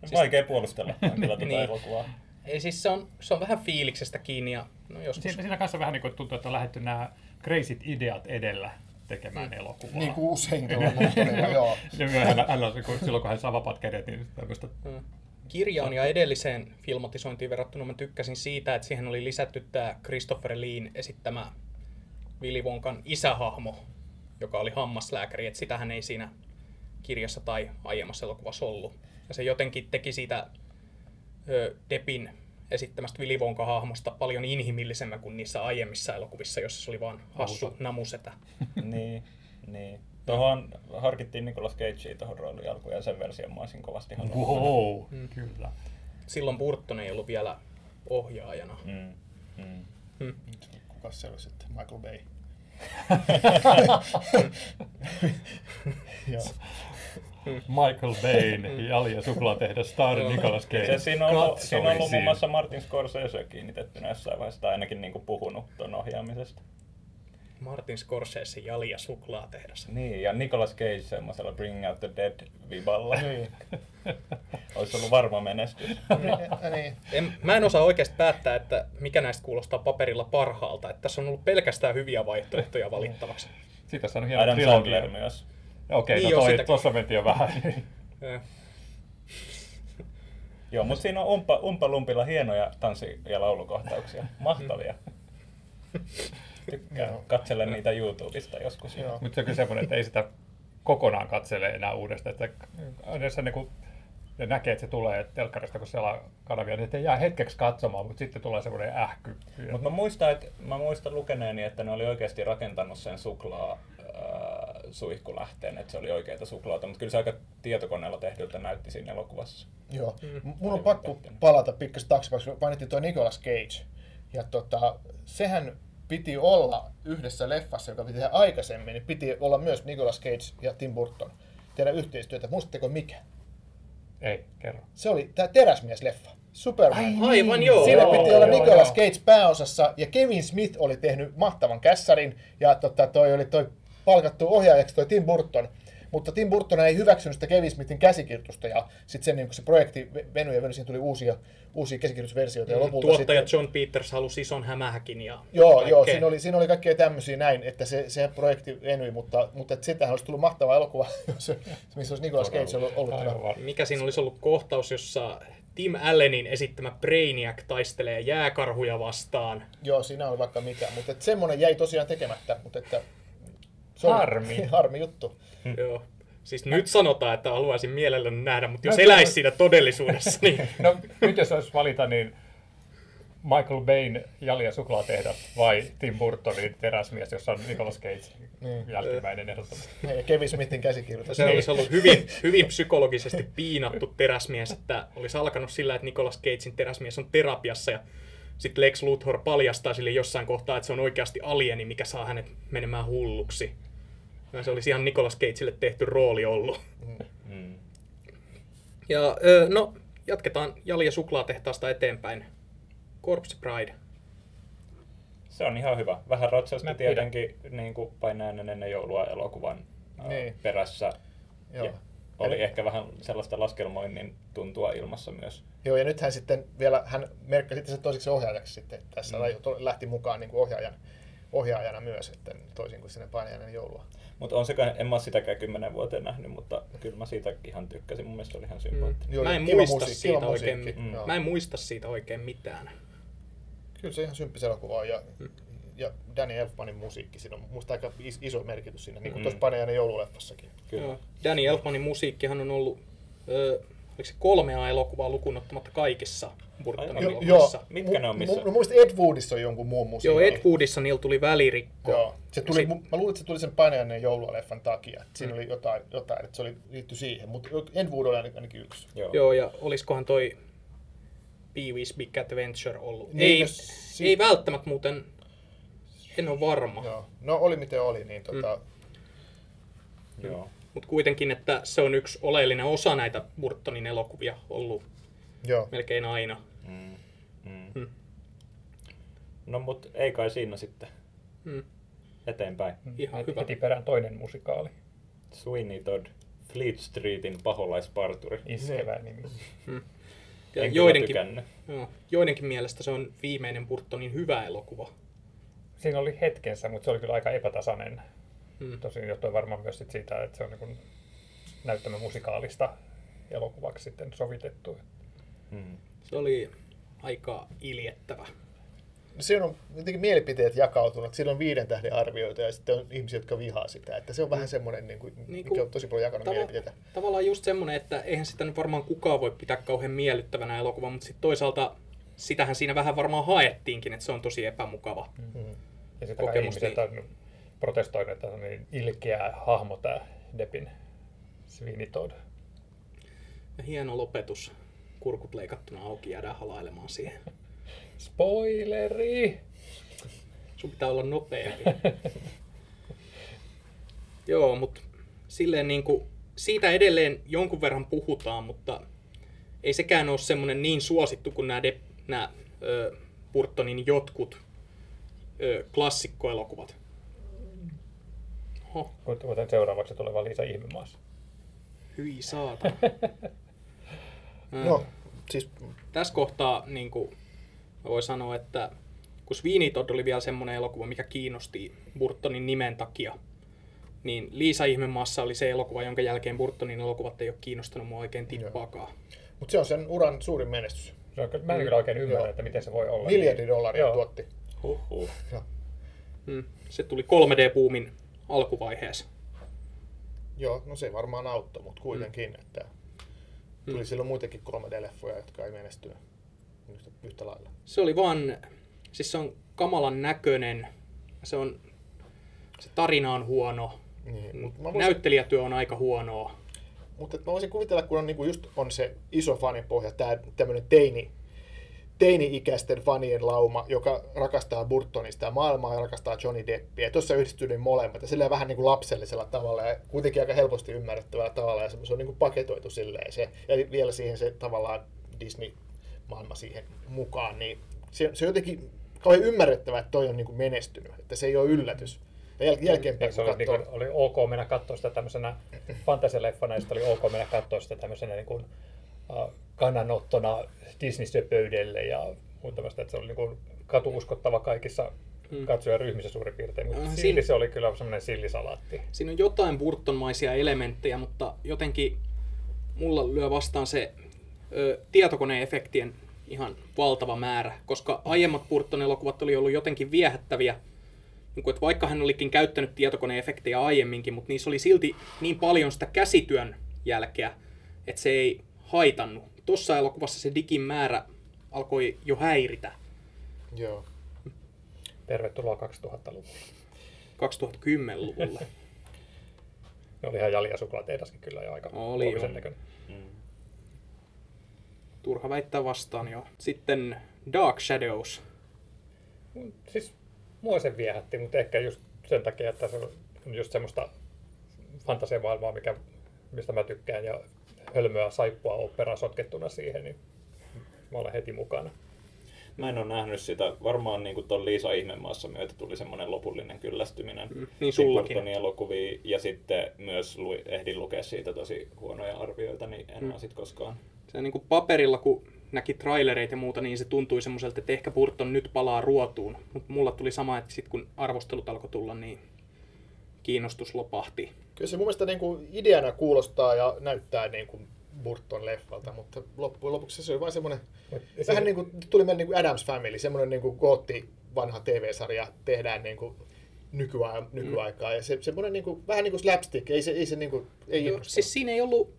Siis- Vaikea puolustella <laughs> kyllä tuota Niin. elokuvaa. Ei siis se on, se on vähän fiiliksestä kiinni ja no joskus. Siinä, siinä kanssa vähän niin kuin tuntuu, että on lähdetty nämä crazyt ideat edellä tekemään Mm. elokuvaa. Niin kuin usein tuolla <laughs> joo. Ja myöhemmin hän on, se, kun, silloin kun hän saa vapaat kädet, niin tämmöistä Mm. Kirjaan ja edelliseen filmatisointiin verrattuna mä tykkäsin siitä, että siihen oli lisätty tämä Christopher Leen esittämä Willy Wonkan isähahmo, joka oli hammaslääkäri, että sitähän ei siinä kirjassa tai aiemmassa elokuvassa ollut. Ja se jotenkin teki siitä ö, Depin esittämästä Willy Wonka-hahmosta paljon inhimillisemmän kuin niissä aiemmissa elokuvissa, jossa se oli vaan hassu Auto. namusetä. <laughs> niin, niin. Tuohon harkittiin Nicolas Cagea tuohon rooliin alkuun ja sen version mä olisin kovasti halunnut. wow, Mm. kyllä. Silloin Burton ei ollut vielä ohjaajana. Mm. Mm. Kuka se oli sitten? Michael Bay. <laughs> <laughs> Joo. Michael Bain, Jali ja suklaatehdas, Star Nicolas Cage. Se, siinä on ollut, siinä on ollut muun muassa Martin Scorsese kiinnitettynä jossain vaiheessa, tai ainakin niin kuin puhunut tuon ohjaamisesta. Martin Scorsese, Jali ja suklaatehdas. Niin, ja Nicolas Cage semmoisella Bring Out the Dead-viballa. Niin. <laughs> Olisi ollut varma menestys. Ja <laughs> niin. En, mä en osaa oikeasti päättää, että mikä näistä kuulostaa paperilla parhaalta. Että tässä on ollut pelkästään hyviä vaihtoehtoja valittavaksi. Sitten tässä on hieno Adam. Sandler myös. Okei, Niin no joo, toi, sitäkin. tuossa mentiin jo vähän. <laughs> Joo, mutta siinä on umpa, umpalumpilla hienoja tanssi- ja laulukohtauksia. Mahtavia. <laughs> Tykkään. Joo. Katselen niitä YouTubesta joskus. Joo. Mutta se on kyllä semmoinen, että ei sitä kokonaan katsele enää uudestaan. Että yleensä niin kun ne näkee, että se tulee telkkarista, kun siellä on kanavia, niin että jää hetkeksi katsomaan, mutta sitten tulee semmoinen ähky. Mutta mä muistan, että mä muistan lukeneeni, että ne oli oikeasti rakentanut sen suklaa äh, suihkulähteen, että se oli oikeita suklaata, mutta kyllä se aika tietokoneella tehdyltä näytti siinä elokuvassa. Joo. Mm. Mun on pakko palata pikkasen taaksepäin, kun mainittiin tuo Nicolas Cage. Ja tota, sehän piti olla yhdessä leffassa, joka piti tehdä aikaisemmin, niin piti olla myös Nicolas Cage ja Tim Burton tehdä yhteistyötä. Muistatteko mikä? Ei, kerro. Se oli tämä Teräsmies-leffa. Superman. Aivan joo. Siinä Joo, piti olla joo, Nicolas joo. Cage pääosassa ja Kevin Smith oli tehnyt mahtavan kässarin ja tota, toi oli toi palkattu ohjaajaksi toi Tim Burton. Mutta Tim Burton ei hyväksynyt sitä Kevin Smithin käsikirjoitusta ja sitten sen, niin kun se projekti ve- venyi ja venyi, siinä tuli uusia, uusia käsikirjoitusversioita ja lopulta Mm, Tuottaja sitten... John Peters halusi ison hämähäkin ja Joo, joo siinä, oli, siinä oli kaikkea tämmöisiä näin, että se, se projekti venyi, mutta, mutta että sitähän olisi tullut mahtava elokuva, <laughs> jos, missä olisi Nicolas Cage ollut. ollut. Mikä siinä olisi ollut kohtaus, jossa Tim Allenin esittämä Brainiac taistelee jääkarhuja vastaan. Joo, siinä oli vaikka mikä, mutta että semmoinen jäi tosiaan tekemättä, mutta että... se oli- Harmi. <laughs> harmi juttu. Joo. Siis nyt sanotaan, että haluaisin mielelläni nähdä, mutta jos Mä- eläisi siinä todellisuudessa, niin <laughs> No nyt jos olisi valita, niin Michael Bain Jali ja suklaatehdas vai Tim Burtonin teräsmies, jossa on Nicolas Cage Niin. jälkimmäinen ehdottomasti. <laughs> Ja Kevin Smithin käsikirjoitus. se olisi ollut hyvin, hyvin psykologisesti piinattu teräsmies, että olisi alkanut sillä, että Nicolas Cagein teräsmies on terapiassa ja sitten Lex Luthor paljastaa sille jossain kohtaa, että se on oikeasti alieni, mikä saa hänet menemään hulluksi. Ja se olisi ihan Nicolas Cageille tehty rooli ollut. Mm. Ja no, jatketaan Jali ja suklaatehtaasta eteenpäin. Corpse Bride. Se on ihan hyvä. Vähän pidän. tietenkin niin kuin painajainen ennen joulua elokuvan ää, Niin. perässä. Joo. Ja oli ehkä vähän sellaista laskelmoinnin tuntua ilmassa myös. Joo, ja nyt hän sitten vielä, hän merkkasi itse toiseksi ohjaajaksi sitten. Tässä mm. lähti mukaan niin kuin ohjaajan, ohjaajana myös, että toisin kuin sinne painajainen joulua. Mutta on sekä, en mä sitäkään kymmenen vuoteen nähnyt, mutta kyllä mä siitä ihan tykkäsin. Mun mielestä se oli ihan sympaattinen. Joo, Mä en muista musiikki, siitä oikein, musiikki, joo. mä en muista siitä oikein mitään. Kyllä se ihan symppis elokuva on, ja, ja Danny Elfmanin musiikki, siinä on musta aika is- iso merkitys siinä, niin kuin Mm. tuossa painajainen joululeffassakin. Kyllä. Joo. Danny Elfmanin musiikkihan on ollut, ö, oliko se kolmea elokuvaa lukuun ottamatta kaikissa Burtonin Jo, elokuvissa. joo, Mitkä ne on missä? Mu, no, muista Ed Woodissa on jonkun muun musiikki. Joo, Ed Woodissa niillä tuli välirikko. Joo, se tuli, Sit- mä luulen, että se tuli sen painajainen joululeffan takia. Että siinä oli jotain, jotain, että se oli liitty siihen, mutta Ed Wood oli ainakin- yksi. Joo. Joo, ja oliskohan toi Pee-wee's Big Adventure ollut? Niin, ei, no si- ei välttämättä muuten, en ole varma. Joo. No oli miten oli, niin tota, Joo. Mutta kuitenkin, että se on yksi oleellinen osa näitä Burtonin elokuvia ollut joo. melkein aina. Mm. Mm. Mm. No mut ei kai siinä sitten. Mm. Eteenpäin. Ihan Heti, hyvä. heti perään toinen musikaali. Sweeney Todd, Fleet Streetin paholaisparturi. Iskevä nimi. Ja En kyllä joidenkin, joo, joidenkin mielestä se on viimeinen Burtonin hyvä elokuva. Siinä oli hetkensä, mutta se oli kyllä aika epätasainen. Mm. Tosin johtuen varmaan myös sit siitä, että se on niin näyttämö musikaalista elokuvaksi sitten sovitettu. Mm. Se oli aika iljettävä. Siinä on jotenkin mielipiteet jakautunut. Siinä on viiden tähden arvioita ja sitten on ihmisiä, jotka vihaa sitä. Että se on vähän semmoinen, niin kuin, Niin mikä kuin- on tosi paljon jakanut Tava- mielipiteitä. tavallaan just semmoinen, että eihän sitä nyt varmaan kukaan voi pitää kauhean miellyttävänä elokuva, mutta sitten toisaalta sitähän siinä vähän varmaan haettiinkin, että se on tosi epämukava. Mm. Ja sitten Kokemus, ihmiset protestoinut, että on niin ilkeä hahmo tämä Depin Sweeney. Ja hieno lopetus kurkut leikattuna auki, jäädään halailemaan siihen. <laughs> Spoileri! Sun pitää olla nopeampi. <laughs> Joo, mutta silleen niin kuin, siitä edelleen jonkun verran puhutaan, mutta ei sekään ole semmoinen niin suosittu kuin nämä, de, nämä ö, Burtonin jotkut ö, klassikkoelokuvat. Oho, Kuten seuraavaksi tuleva Liisa Ihmemaassa. hyi saatana. Ö, <laughs> No, siis tässä kohtaa niin kuin, mä voin sanoa, että kun Sweeney Todd oli vielä semmoinen elokuva, mikä kiinnosti Burtonin nimen takia, niin Liisa Ihmemaassa oli se elokuva, jonka jälkeen Burtonin elokuvat ei ole kiinnostanut mua oikein tippaakaan. Mutta se on sen uran suurin menestys. Se on, mä en kyllä oikein ymmärrä, Joo. että miten se voi olla. Miljardi dollaria Joo. tuotti. Huhhuh. Joo. Mm. Se tuli 3D-buumin alkuvaiheessa. Joo, no se varmaan auttoi, mutta kuitenkin, Mm. että tuli silloin muitakin 3D-leffoja, jotka ei menestynyt yhtä, yhtä lailla. Se oli vaan, siis se on kamalan näköinen, se on, se tarina on huono, Niin, mutta mä voisin, näyttelijätyö on aika huonoa. mutta mä voisin kuvitella, kun on niinku just on se iso fanipohja, tää tämmönen teini, teini-ikäisten fanien lauma, joka rakastaa Burtonista ja maailmaa ja rakastaa Johnny Deppia. Tuossa yhdistyy ne molemmat ja silleen vähän niin kuin lapsellisella tavalla ja kuitenkin aika helposti ymmärrettävällä tavalla ja se, on niin kuin paketoitu silleen se, ja vielä siihen se tavallaan Disney-maailma siihen mukaan, niin se, se on jotenkin kauhean ymmärrettävää, että toi on niin kuin menestynyt, että se ei ole yllätys. Ja jäl, jälkeenpäin, se oli, niin kuin, oli ok mennä katsoa sitä tämmöisenä fantasialeffana, ja sitten oli ok mennä katsoa sitä tämmöisenä niin kuin, uh, kannanottona Disney-pöydelle ja muuta että se oli niin kuin katuuskottava kaikissa katsojaryhmissä suurin piirtein, mutta silti siinä- se oli kyllä semmoinen sillisalaatti. Siinä on jotain Burtonmaisia elementtejä, mutta jotenkin mulla lyö vastaan se ö, tietokoneefektien ihan valtava määrä, koska aiemmat Burton-elokuvat oli ollut jotenkin viehättäviä, niin kuin, että vaikka hän olikin käyttänyt tietokoneefektejä aiemminkin, mutta niissä oli silti niin paljon sitä käsityön jälkeä, että se ei haitannut. Tuossa elokuvassa se digin määrä alkoi jo häiritä joo. Tervetuloa 2000-luvulle. 2010-luvulla. <laughs> Ne oli ihan Jalia suklaatehdaskin kyllä jo aika Oli joo. näköinen. Turha väittää vastaan jo. Sitten Dark Shadows. Siis mua se viehätti, mutta ehkä just sen takia, että se on just semmoista fantasiamaailmaa, mikä, mistä mä tykkään, ja hölmöä saippua operaa sotkettuna siihen, niin mä olen heti mukana. Mä en ole nähnyt sitä. Varmaan niin kuin ton Liisa Ihmemaassa myötä tuli semmoinen lopullinen kyllästyminen. Mm, niin sullakin. Elokuviin ja sitten myös lu- ehdin lukea siitä tosi huonoja arvioita, niin en mm. ole sit koskaan. Se niin kuin paperilla, kun näki trailereita ja muuta, niin se tuntui semmoiselta, että ehkä Burton nyt palaa ruotuun. Mutta mulla tuli sama, että sitten kun arvostelut alkoi tulla, niin kiinnostus lopahti. Kyllä se mun mielestä niin kuin ideana kuulostaa ja näyttää niin kuin Burton-leffalta, mutta loppujen lopuksi se oli vain semmoinen, Mut vähän se- niin kuin tuli meille niin kuin Adams Family, semmoinen niin kuin gootti vanha TV-sarja tehdään niin kuin nykyään, nykyaikaa ja se, semmoinen niin kuin, vähän niin kuin slapstick, ei se, ei se niin kuin, ei innosta. siis siinä ei ollut,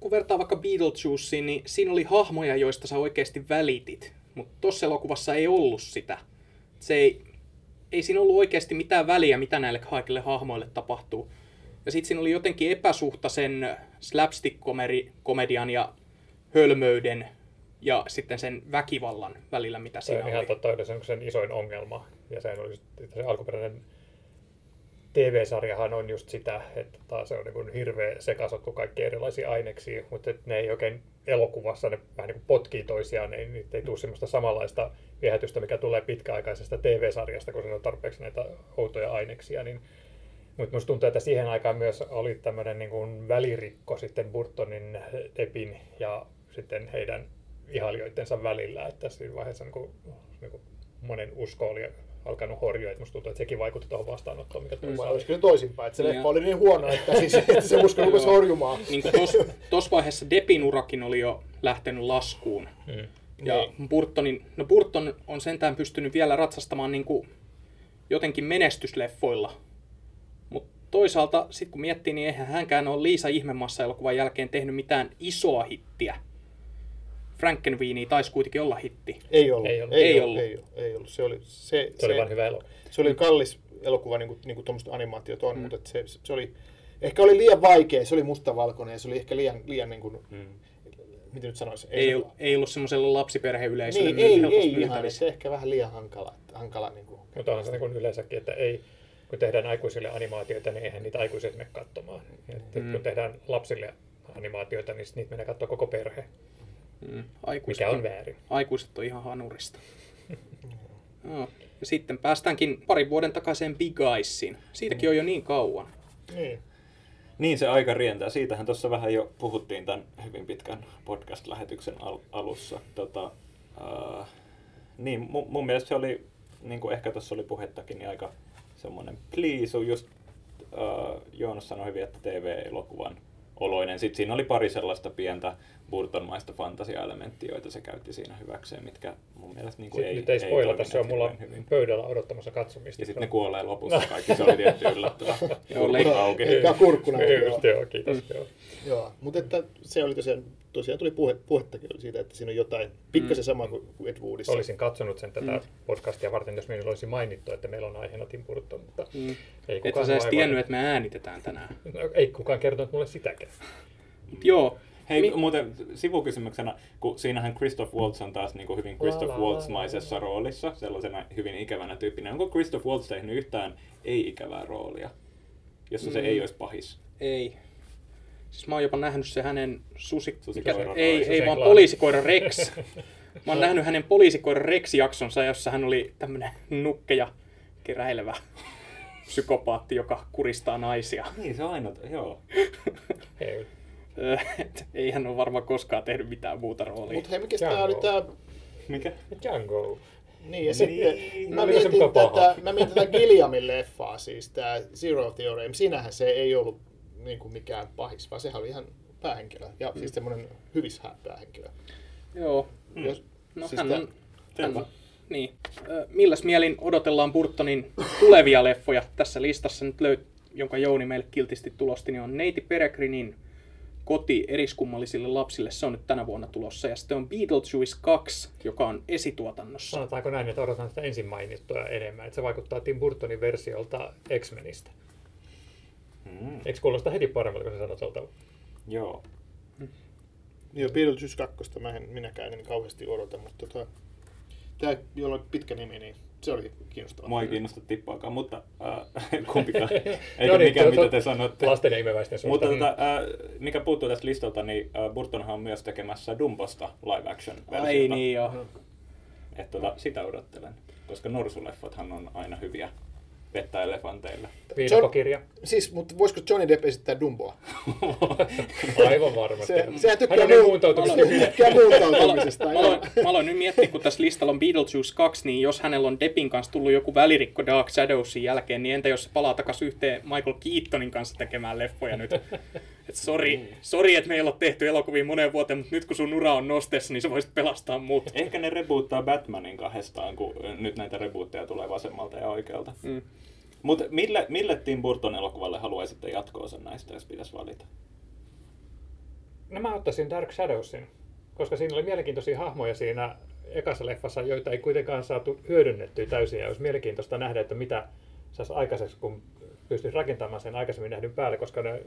kun vertaa vaikka Beetlejuiceen, niin siinä oli hahmoja, joista sä oikeasti välitit. Mutta tuossa elokuvassa ei ollut sitä. Se ei, ei siinä ollut oikeasti mitään väliä, mitä näille kaikille hahmoille tapahtuu. Ja sitten siinä oli jotenkin epäsuhta sen slapstick-komedian ja hölmöyden ja sitten sen väkivallan välillä, mitä Se on siinä ihan oli. totta, oli sen, sen isoin ongelma. Ja sehän oli se alkuperäinen TV-sarjahan on just sitä, että taas se on niin kuin hirveä sekasotku kaikki erilaisia aineksia, mutta et ne ei oikein elokuvassa, ne vähän niin kuin potkii toisiaan, niin niitä ei tule semmoista samanlaista viehätystä, mikä tulee pitkäaikaisesta TV-sarjasta, kun siinä on tarpeeksi näitä outoja aineksia. Niin, mutta musta tuntuu, että siihen aikaan myös oli tämmöinen niin kuin välirikko sitten Burtonin, Deppin ja sitten heidän ihailijoidensa välillä, että siinä vaiheessa niin kuin, niin kuin monen usko oli alkanut horjua, että musta tuntuu, että sekin vaikutti tuohon vastaanottoon, mikä tuli Vai mm. olisiko se toisinpäin, että se Niin. leffa oli niin huono, että, siis, että se usko rupesi horjumaan. Niin kuin tuossa vaiheessa Depin urakin oli jo lähtenyt laskuun. Mm. Ja Burtonin, no Burton on sentään pystynyt vielä ratsastamaan niin kuin jotenkin menestysleffoilla. Toisaalta, sitten kun miettii, niin eihän hänkään ole Liisa Ihmemassa elokuvan jälkeen tehnyt mitään isoa hittiä. Frankenweenie taisi kuitenkin olla hitti. Ei ollut. Ei ollut. Ei, Ei ollut. ollut. Ei, ollut. ei ollut. Se oli, se, Se oli vain hyvä elokuva. se oli kallis elokuva, niin kuin, niin kuin tuommoiset animaatiot on, mm. mutta et se, se, oli, ehkä oli liian vaikea, se oli mustavalkoinen ja se oli ehkä liian, liian niin kuin, Mm. miten nyt sanoisi? Ei, se- ollut, ei ollut semmoiselle lapsiperheyleisölle Niin, ei, ei ihan, se ehkä vähän liian hankala. hankala niin kuin, Mutta onhan se niin kuin yleensäkin, että ei, kun tehdään aikuisille animaatioita, niin eihän niitä aikuiset mene katsomaan. Et Mm. Kun tehdään lapsille animaatioita, niin niitä menee katsoa koko perhe, Mm. Aikuiset, mikä on väärin. aikuiset on ihan hanurista. <laughs> Joo. Ja sitten päästäänkin parin vuoden takaiseen Big Eyesiin. Siitäkin on jo niin kauan. niin. Niin se aika rientää. Siitähän tuossa vähän jo puhuttiin tämän hyvin pitkän podcast-lähetyksen al- alussa. Tota, uh, niin, mun, mun mielestä se oli, niin kuin ehkä tuossa oli puhettakin, niin aika semmoinen pliisu. Just uh, Joonas sanoi hyvin, että TV-elokuvan oloinen. Sitten siinä oli pari sellaista pientä Burtonmaista fantasiaelementtiä, joita se käytti siinä hyväkseen, mitkä mun mielestä niin kuin Sitten ei, nyt ei spoilata, se on mulla hyvin. pöydällä odottamassa katsomista. Ja sitten ne kuolee lopussa kaikki, se oli tietty yllättävä. Joo, <laughs> Kurkut leik- auki. Eikä kurkkuna. Just, joo, kiitos. Joo. Joo, mutta että se oli tosiaan, tosiaan tuli puhe, siitä, että siinä on jotain pikkasen sama kuin, kuin Ed Woodissa. Olisin katsonut sen tätä podcastia varten, jos meillä olisi mainittu, että meillä on aiheena Tim Burton, mutta Mm. ei Että kukaan sä edes tiennyt, että me äänitetään tänään. No, ei kukaan kertonut mulle sitäkään. Mut joo, Hei, Mi- muuten sivukysymyksenä, kun siinähän Christoph Waltz on taas niin kuin hyvin Christoph La, la, la, Waltz-maisessa roolissa, sellaisena hyvin ikävänä tyyppinä. Onko Christoph Waltz tehnyt yhtään ei-ikävää roolia, jossa se Mm. ei olisi pahis? ei. Siis mä oon jopa nähnyt se hänen susi... Susikoira mikä se- ei, ei Susien vaan poliisikoira Rex. <laughs> Mä oon nähnyt hänen poliisikoira Rex-jaksonsa, jossa hän oli tämmönen nukke ja keräilevä psykopaatti, joka kuristaa naisia. Niin, se on aina, joo. Ei. Et Ei hän ole varmaan koskaan tehnyt mitään muuta roolia. Mutta hei, mikä tämä oli tämä... Mikä? Django. Niin, ja sitten Niin. mä, se mietin paha? tätä, mä mietin tätä Gilliamin leffaa, siis tämä Zero Theorem. Siinähän se ei ollut niin kuin mikään pahis, vaan sehän oli ihan päähenkilö. Ja siis semmoinen hyvissä päähenkilö. Joo. Jos, No siis hän on... Hän, Selvä. niin. Milläs mielin odotellaan Burtonin tulevia leffoja? Tässä listassa nyt löyt, jonka Jouni meille kiltisti tulosti, niin on Neiti Peregrinin koti eriskummallisille lapsille. Se on nyt tänä vuonna tulossa. Ja sitten on Beetlejuice 2, joka on esituotannossa. Sanotaanko näin, että odotan sitä ensin mainittua enemmän, että se vaikuttaa Tim Burtonin versiolta X-Menistä. Mm, Eikö kuulosta heti paremmalta, kun se sanot tuolta? joo. Joo, Beetlejuice 2, mä en minäkään en kauheasti odota, mutta tota, tämä, jolla on pitkä nimi, niin se oli kiinnostavaa. Mua ei kiinnosta tippaakaan, mutta äh, <laughs> kumpikaan. Eikä No niin, mikään, mitä te sanotte. Lasten ja imeväisten Mutta suhteen. tota, äh, mikä puuttuu tästä listalta, niin äh, Burtonhan on myös tekemässä Dumbosta live action versiota. Ai niin joo. Et tota, sitä odottelen, koska norsuleffathan on aina hyviä vettä elefanteille. Viidakokirja. Siis, mutta voisiko Johnny Depp esittää Dumboa? <laughs> Aivan varmasti. Se, sehän tykkää, muu- muuntautumisesta. tykkää muuntautumisesta. Mä aloin, mä aloin nyt miettiä, kun tässä listalla on Beetlejuice 2, niin jos hänellä on Deppin kanssa tullut joku välirikko Dark Shadowsin jälkeen, niin entä jos se palaa takaisin yhteen Michael Keatonin kanssa tekemään leffoja nyt? Et sori, sori, että me ei olla tehty elokuvia moneen vuoteen, mutta nyt kun sun ura on nosteessa, niin sä voisit pelastaa mut. Ehkä ne reboottaa Batmanin kahdestaan, kun nyt näitä rebootteja tulee vasemmalta ja oikealta. Mm. Mutta mille, mille Tim Burton elokuvalle haluaisitte jatkoa näistä, jos pitäisi valita? No mä ottaisin Dark Shadowsin, koska siinä oli mielenkiintoisia hahmoja siinä ekassa leffassa, joita ei kuitenkaan saatu hyödynnettyä täysin. Ja olisi mielenkiintoista nähdä, että mitä saisi aikaiseksi, kun pystyisi rakentamaan sen aikaisemmin nähdyn päälle, koska ne,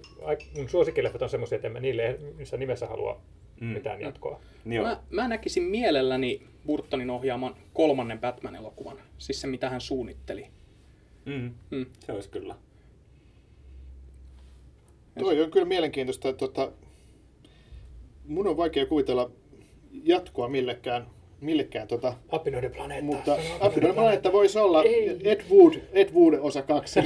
mun suosikkileffat on semmoisia, että en mä niille missä nimessä halua Mm. mitään jatkoa. Niin Mä, mä näkisin mielelläni Burtonin ohjaaman kolmannen Batman-elokuvan, siis se mitä hän suunnitteli. Mm. Mm. Se olisi kyllä. Toi on kyllä mielenkiintoista. Että, tota, mun on vaikea kuvitella jatkoa millekään, millekään tota, Apinoiden planeetta. mutta Apinoiden planeetta voisi olla Ei. Ed Wood, Ed Wood osa kaksi.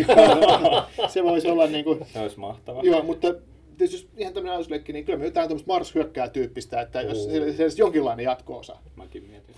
<laughs> se voisi olla niin kuin, Se olisi mahtava. joo, mutta tietysti jos ihan tämmöinen ajatusleikki, niin kyllä me jotain tämmöistä Mars hyökkää tyyppistä, että jos se, se olisi jonkinlainen jatko-osa. Mäkin mietin.